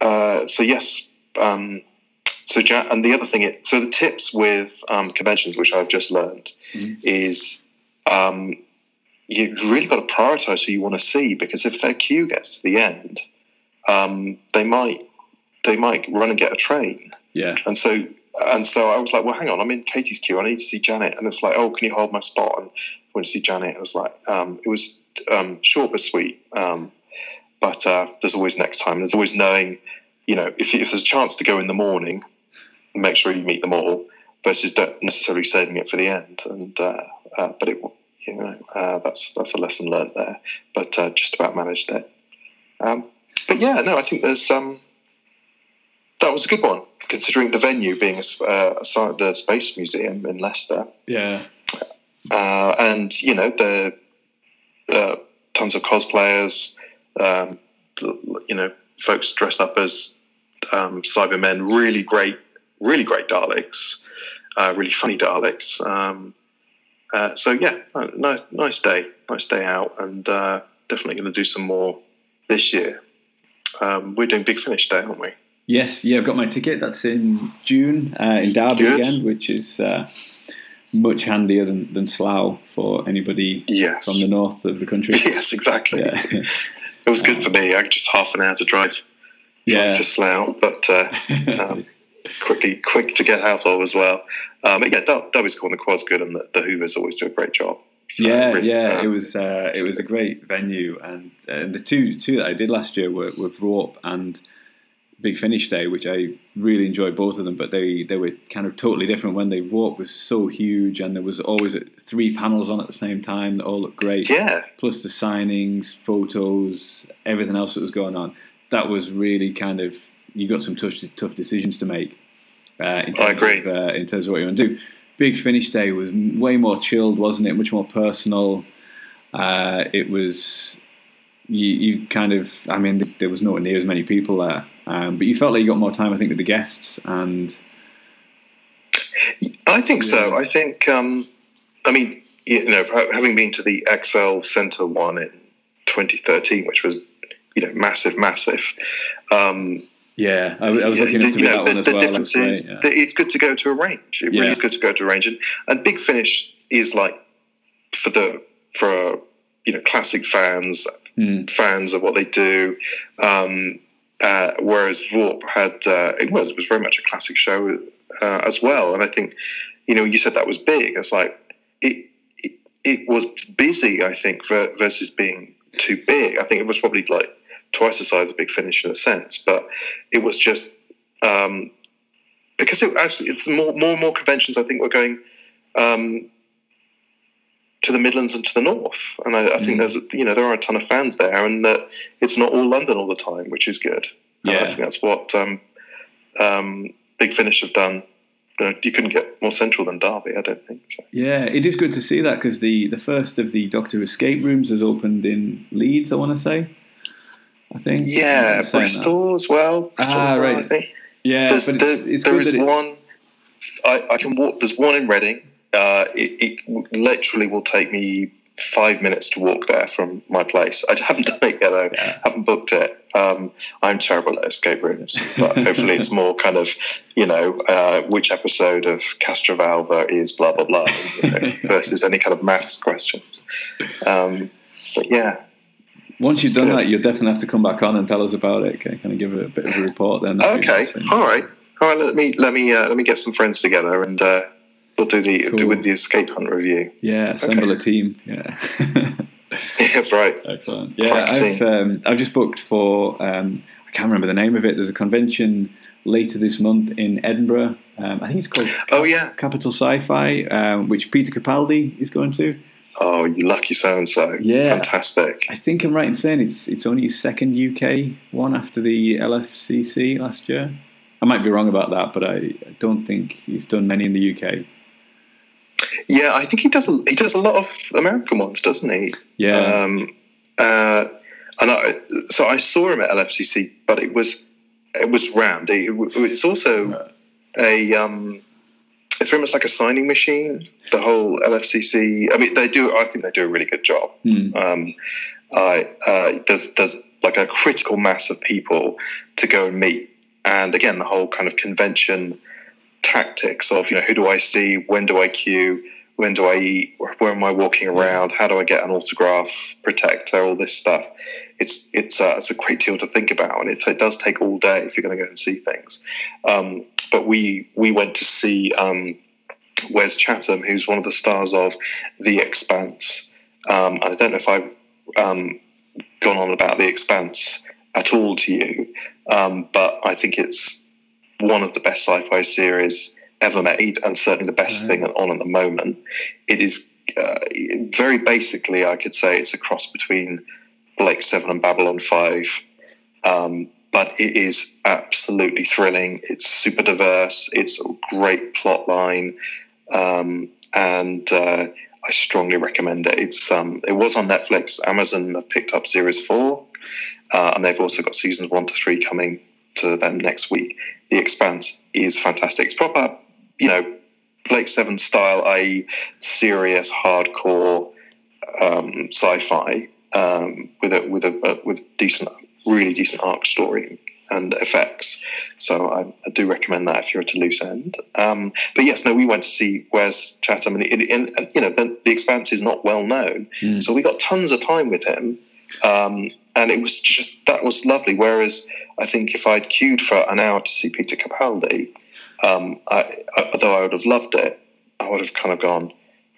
[SPEAKER 5] uh, so yes. Um, so, Ja- and the other thing, is, so the tips with um, conventions, which I've just learned,
[SPEAKER 3] Mhm.
[SPEAKER 5] is um, you've really got to prioritize who you want to see because if their queue gets to the end, um, they might they might run and get a train.
[SPEAKER 3] Yeah.
[SPEAKER 5] And so and so I was like, well, hang on, I'm in Katy's queue. I need to see Janet. And it's like, oh, can you hold my spot? And I went to see Janet. It was like, um, it was um, short but sweet. Um, but uh, there's always next time. There's always knowing, you know, if, if there's a chance to go in the morning, make sure you meet them all, versus don't necessarily saving it for the end. And uh, uh, but it, you know, uh, that's that's a lesson learned there. But uh, just about managed it. Um, but yeah, no, I think there's um, that was a good one considering the venue being a, uh, the Space Museum in Leicester.
[SPEAKER 3] Yeah.
[SPEAKER 5] Uh, and you know the uh, tons of cosplayers, um, you know, folks dressed up as um, Cybermen. Really great, really great Daleks. Uh, really funny Daleks. Um, uh, so yeah, no, nice day, nice day out, and uh, definitely going to do some more this year. Um, we're doing Big Finish Day, aren't we?
[SPEAKER 3] Yes, yeah, I've got my ticket. That's in June uh, in Derby Good. again, which is uh, much handier than, than Slough for anybody
[SPEAKER 5] yes.
[SPEAKER 3] from the north of the country.
[SPEAKER 5] Yes, exactly. Yeah. it was good for me. I just half an hour to drive, drive yeah. to Slough, but uh, um, quickly quick to get out of as well. Um, yeah, Derby's Corner was good, and the, the Hoovers always do a great job.
[SPEAKER 3] So yeah, really, yeah, um, it was uh, it was a great venue, and uh, the two two that I did last year were, were Warp and Big Finish Day, which I really enjoyed both of them, but they, they were kind of totally different. When they walked was so huge, and there was always three panels on at the same time that all looked great.
[SPEAKER 5] Yeah.
[SPEAKER 3] Plus the signings, photos, everything else that was going on. That was really kind of you got some tough tough decisions to make.
[SPEAKER 5] Uh, in terms I agree.
[SPEAKER 3] Of, uh, in terms of what you want to do. Big Finish Day was way more chilled, wasn't it? Much more personal. Uh, it was you, you kind of, I mean, there was nowhere near as many people there, um, but you felt like you got more time, I think, with the guests and.
[SPEAKER 5] I think yeah. so. I think, um, I mean, you know, having been to the ExCeL Centre one in 2013, which was, you know, massive, massive. Um,
[SPEAKER 3] yeah, I, I was looking into that the, one as
[SPEAKER 5] the
[SPEAKER 3] well.
[SPEAKER 5] difference is yeah. it's good to go to a range. It yeah. really is good to go to a range, and, and Big Finish is like for the for you know classic fans mm. fans of what they do. Um, uh, whereas Warp had uh, it was it was very much a classic show uh, as well, and I think you know you said that was big. It's like it it, it was busy. I think versus being too big. I think it was probably like twice the size of Big Finish in a sense, but it was just um, because it actually it's more more and more conventions. I think were going um, to the Midlands and to the North. And I, I think mm. there's, you know, there are a ton of fans there, and that it's not all London all the time, which is good. Yeah. And I think that's what um, um, Big Finish have done. You couldn't get more central than Derby, I don't think. So.
[SPEAKER 3] Yeah, it is good to see that because the, the first of the Doctor escape rooms has opened in Leeds, I want to say. I think.
[SPEAKER 5] Yeah, Bristol that. as well. Bristol
[SPEAKER 3] ah, right. I think. Yeah,
[SPEAKER 5] there's, but it's, it's there is one. I, I, can walk. There's one in Reading, uh, it, it, literally will take me five minutes to walk there from my place. I haven't done it yet. I yeah. haven't booked it. Um, I'm terrible at escape rooms, but hopefully it's more kind of, you know, uh, which episode of Castrovalva is blah blah blah you know, versus any kind of maths questions. Um, but yeah.
[SPEAKER 3] Once you've done good. that, you'll definitely have to come back on and tell us about it. Okay, kind of give a bit of a report then.
[SPEAKER 5] Okay, all right, all right. Let me let me uh, let me get some friends together and uh, We'll do the cool. do with the escape hunt review.
[SPEAKER 3] Yeah, assemble okay. a team. Yeah.
[SPEAKER 5] That's right.
[SPEAKER 3] Excellent. Yeah, I've um, I've just booked for um, I can't remember the name of it. There's a convention later this month in Edinburgh. Um, I think it's called
[SPEAKER 5] Oh yeah
[SPEAKER 3] Capital Sci-Fi, um, which Peter Capaldi is going to.
[SPEAKER 5] Oh, you lucky so and so! Yeah, fantastic.
[SPEAKER 3] I think I'm right in saying it's it's only his second UK one after the LFCC last year. I might be wrong about that, but I don't think he's done many in the UK.
[SPEAKER 5] Yeah, I think he does. A, he does a lot of American ones, doesn't he?
[SPEAKER 3] Yeah. Um,
[SPEAKER 5] uh, and I, so I saw him at LFCC, but it was it was round. It, it's also a. Um, it's very much like a signing machine. The whole LFCC. I mean, they do. I think they do a really good job.
[SPEAKER 3] Mm.
[SPEAKER 5] Um, I, uh, there's, there's like a critical mass of people to go and meet, and again, the whole kind of convention tactics of you know who do I see, when do I queue, when do I eat, where am I walking around, how do I get an autograph, protector, all this stuff. It's it's uh, it's a great deal to think about, and it, it does take all day if you're going to go and see things. Um, but we we went to see um, Wes Chatham, who's one of the stars of The Expanse. Um, I don't know if I um, gone on about The Expanse at all to you, um, but I think it's one of the best sci-fi series ever made, and certainly the best right. thing on at the moment. It is uh, very basically, I could say it's a cross between Blake Seven and Babylon Five, um, but it is absolutely thrilling. It's super diverse. It's a great plot line, um, and uh, I strongly recommend it. It's um, it was on Netflix. Amazon have picked up series four, uh, and they've also got seasons one to three coming to them next week. The Expanse is fantastic. It's proper, you know, Blake Seven style, i.e., serious, hardcore um, sci-fi um, with a with a with decent, really decent arc story and effects. So I, I, do recommend that if you're at a loose end. Um, but yes, no, we went to see Wes Chatham, and, it, and you know the, the, Expanse is not well known, mm. so we got tons of time with him, um, and it was just that was lovely. Whereas I think if I'd queued for an hour to see Peter Capaldi, um, I, I, although I would have loved it, I would have kind of gone,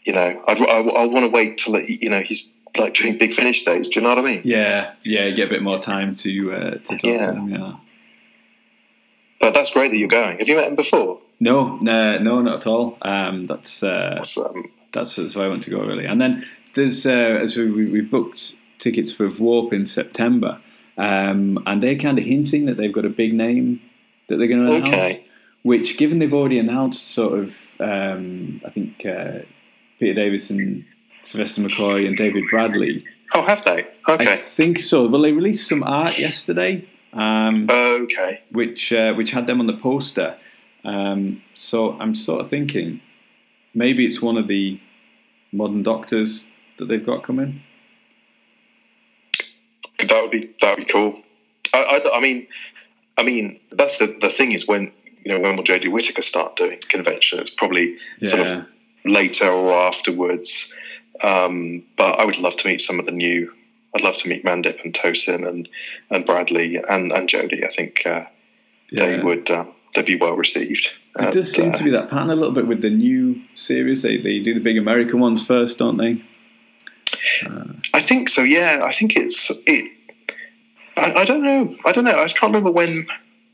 [SPEAKER 5] you know, I'd, I, I want to wait till you know he's like doing big finish days. Do you know what I mean?
[SPEAKER 3] Yeah, yeah, you get a bit more time to uh, to talk yeah. to him. Yeah.
[SPEAKER 5] But that's great that you're going. Have you met him before?
[SPEAKER 3] No, no, no, not at all. Um, that's uh, awesome. That's, that's why I want to go really. And then there's uh, as we, we booked tickets for Warp in September, um, and they're kind of hinting that they've got a big name that they're going to announce. Okay. Which, given they've already announced, sort of, um, I think uh, Peter Davison Sylvester McCoy and David Bradley.
[SPEAKER 5] Oh, have they? Okay.
[SPEAKER 3] I think so. Well, they released some art yesterday. Um,
[SPEAKER 5] okay.
[SPEAKER 3] Which uh, which had them on the poster. Um, so I'm sort of thinking maybe it's one of the modern doctors that they've got coming.
[SPEAKER 5] That would be that would be cool. I, I, I mean, I mean that's the the thing is when you know when will Jodie Whittaker start doing convention? It's probably yeah. sort of later or afterwards. Um, but I would love to meet some of the new. I'd love to meet Mandip and Tosin and and Bradley and and Jodie. I think uh, yeah. they would um, they'd be well received.
[SPEAKER 3] It does seem uh, to be that pattern a little bit with the new series. They they do the big American ones first, don't they?
[SPEAKER 5] Uh, I think so. Yeah, I think it's it. I, I, don't know. I don't know. I can't remember when.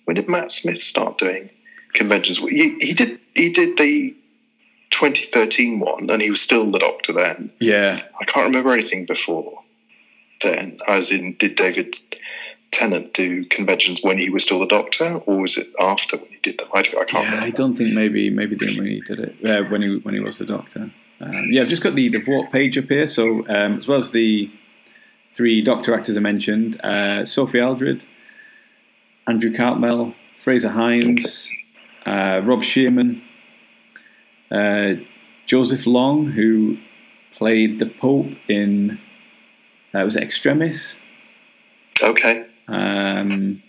[SPEAKER 5] When did Matt Smith start doing conventions? He, he did. He did the 2013 one, and he was still the Doctor then.
[SPEAKER 3] Yeah,
[SPEAKER 5] I can't remember anything before then. As in, did David Tennant do conventions when he was still the Doctor, or was it after when he did them? I, I can't.
[SPEAKER 3] Yeah,
[SPEAKER 5] remember.
[SPEAKER 3] I don't think maybe maybe then when he did it uh, when he when he was the Doctor. Um, yeah, I've just got the the Warp page up here. So um, as well as the three Doctor actors I mentioned, uh, Sophie Aldred, Andrew Cartmel, Fraser Hines, uh, Rob Shearman, uh, Joseph Long, who played the Pope in uh, was Extremis?
[SPEAKER 5] Okay.
[SPEAKER 3] Um,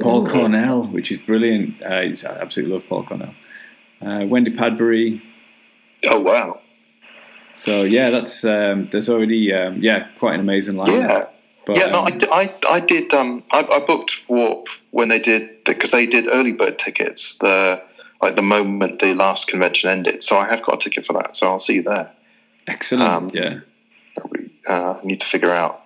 [SPEAKER 3] Paul Cornell, which is brilliant. Uh, I absolutely love Paul Cornell. Uh, Wendy Padbury.
[SPEAKER 5] Oh wow!
[SPEAKER 3] So yeah, that's um, there's already um, yeah quite an amazing line.
[SPEAKER 5] Yeah, but, yeah. No, I, um, I, I did. Um, I, I booked Warp when they did because they did early bird tickets. The like the moment the last convention ended. So I have got a ticket for that. So I'll see you there.
[SPEAKER 3] Excellent. Um, yeah.
[SPEAKER 5] Uh, need to figure out.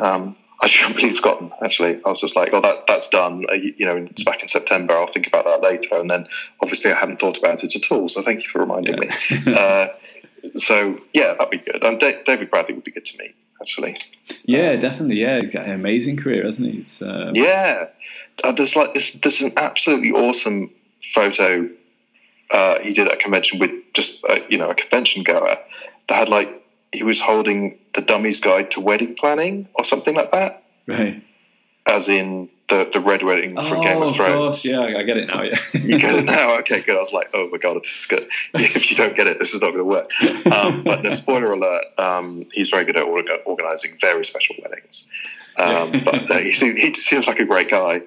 [SPEAKER 5] Um, I completely forgotten. Actually, I was just like, "Oh, that that's done." Uh, you know, it's back in September. I'll think about that later. And then, obviously, I hadn't thought about it at all. So, thank you for reminding yeah. me. uh, so, yeah, that'd be good. And D- David Bradley would be good to meet. Actually,
[SPEAKER 3] yeah, um, definitely. Yeah, he's got an amazing career, hasn't he?
[SPEAKER 5] Um, yeah, uh, there's like this. There's an absolutely awesome photo uh, he did at a convention with just a, you know a convention goer that had like he was holding the dummy's guide to wedding planning or something like that.
[SPEAKER 3] Right.
[SPEAKER 5] As in the the red wedding from
[SPEAKER 3] oh,
[SPEAKER 5] Game of Thrones. Of
[SPEAKER 3] course. Yeah, I get it now. Yeah,
[SPEAKER 5] you get it now. Okay, good. I was like, oh my god, this is good. if you don't get it, this is not going to work. Um, but no, spoiler alert. Um, he's very good at organizing very special weddings. Um, but uh, he, he seems like a great guy.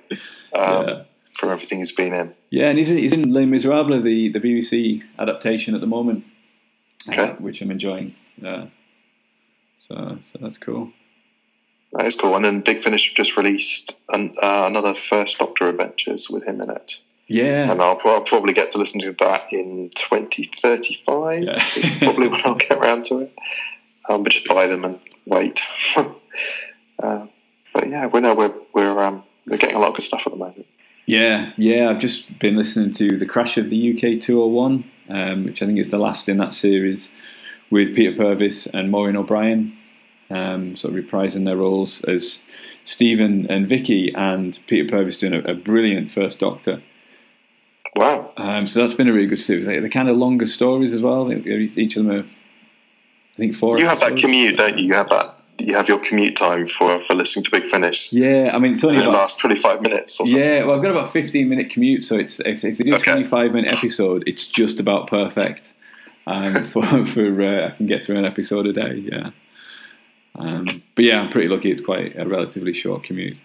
[SPEAKER 5] Um, yeah from everything he's been in.
[SPEAKER 3] Yeah, and he's in, he's in Les Miserables, the, the BBC adaptation at the moment,
[SPEAKER 5] okay.
[SPEAKER 3] uh, which I'm enjoying. Uh, so, so that's cool.
[SPEAKER 5] That is cool. And then Big Finish just released an, uh, another First Doctor Adventures with him in it.
[SPEAKER 3] Yeah.
[SPEAKER 5] And I'll, I'll, probably get to listen to that in 2035. Yeah. probably when I'll get around to it. Um, but just buy them and wait. uh, but yeah, we know we're we're um, we're getting a lot of good stuff at the moment.
[SPEAKER 3] Yeah, yeah. I've just been listening to the crash of the UK 201, um, which I think is the last in that series, with Peter Purvis and Maureen O'Brien, um, sort of reprising their roles as Stephen and Vicky, and Peter Purvis doing a, a brilliant first Doctor.
[SPEAKER 5] Wow!
[SPEAKER 3] Um, so that's been a really good series. They're kind of longer stories as well. Each of them are, I think, four.
[SPEAKER 5] You have that commute, don't you? You have that you have your commute time for, for listening to Big Finish.
[SPEAKER 3] Yeah, I mean it's only
[SPEAKER 5] the last twenty five minutes.
[SPEAKER 3] Yeah, well, I've got about fifteen minute commute, so it's if, if they do a okay. twenty five minute episode, it's just about perfect. Um, for for uh, I can get through an episode a day. Yeah, um, but yeah, I'm pretty lucky. It's quite a relatively short commute.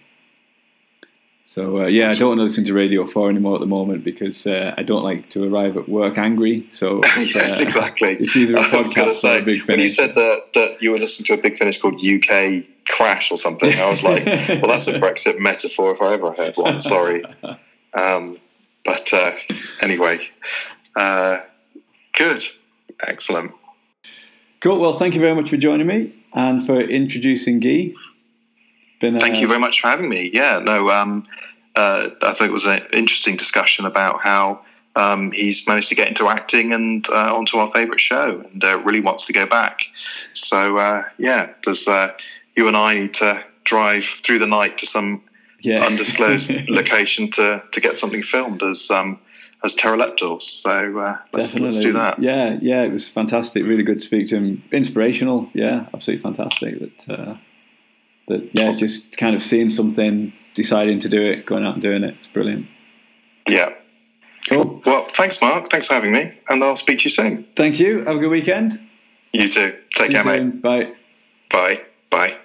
[SPEAKER 3] So uh, yeah, I don't want to listen to Radio Four anymore at the moment because uh, I don't like to arrive at work angry. So
[SPEAKER 5] yes, uh, exactly.
[SPEAKER 3] It's either a podcast say, or a Big Finish.
[SPEAKER 5] When you said that that you were listening to a Big Finish called UK Crash or something, I was like, well, that's a Brexit metaphor if I ever heard one. Sorry, um, but uh, anyway, uh, good, excellent.
[SPEAKER 3] Cool. Well, thank you very much for joining me and for introducing Guy.
[SPEAKER 5] Been, Thank you uh, very much for having me. Yeah, no, um, uh, I think it was an interesting discussion about how um, he's managed to get into acting and uh, onto our favourite show, and uh, really wants to go back. So uh, yeah, there's uh, you and I need to drive through the night to some yeah. undisclosed location to to get something filmed as. Um, as pteroleptils, so let's, let's do that.
[SPEAKER 3] Yeah, yeah, it was fantastic. Really good to speak to him. Inspirational, yeah, absolutely fantastic. That that yeah, just kind of seeing something, deciding to do it, going out and doing it. It's brilliant.
[SPEAKER 5] Yeah. Cool. Well, thanks, Mark. Thanks for having me, and I'll speak to you soon.
[SPEAKER 3] Thank you. Have a good weekend.
[SPEAKER 5] You too. Take See care, mate.
[SPEAKER 3] Bye.
[SPEAKER 5] Bye. Bye.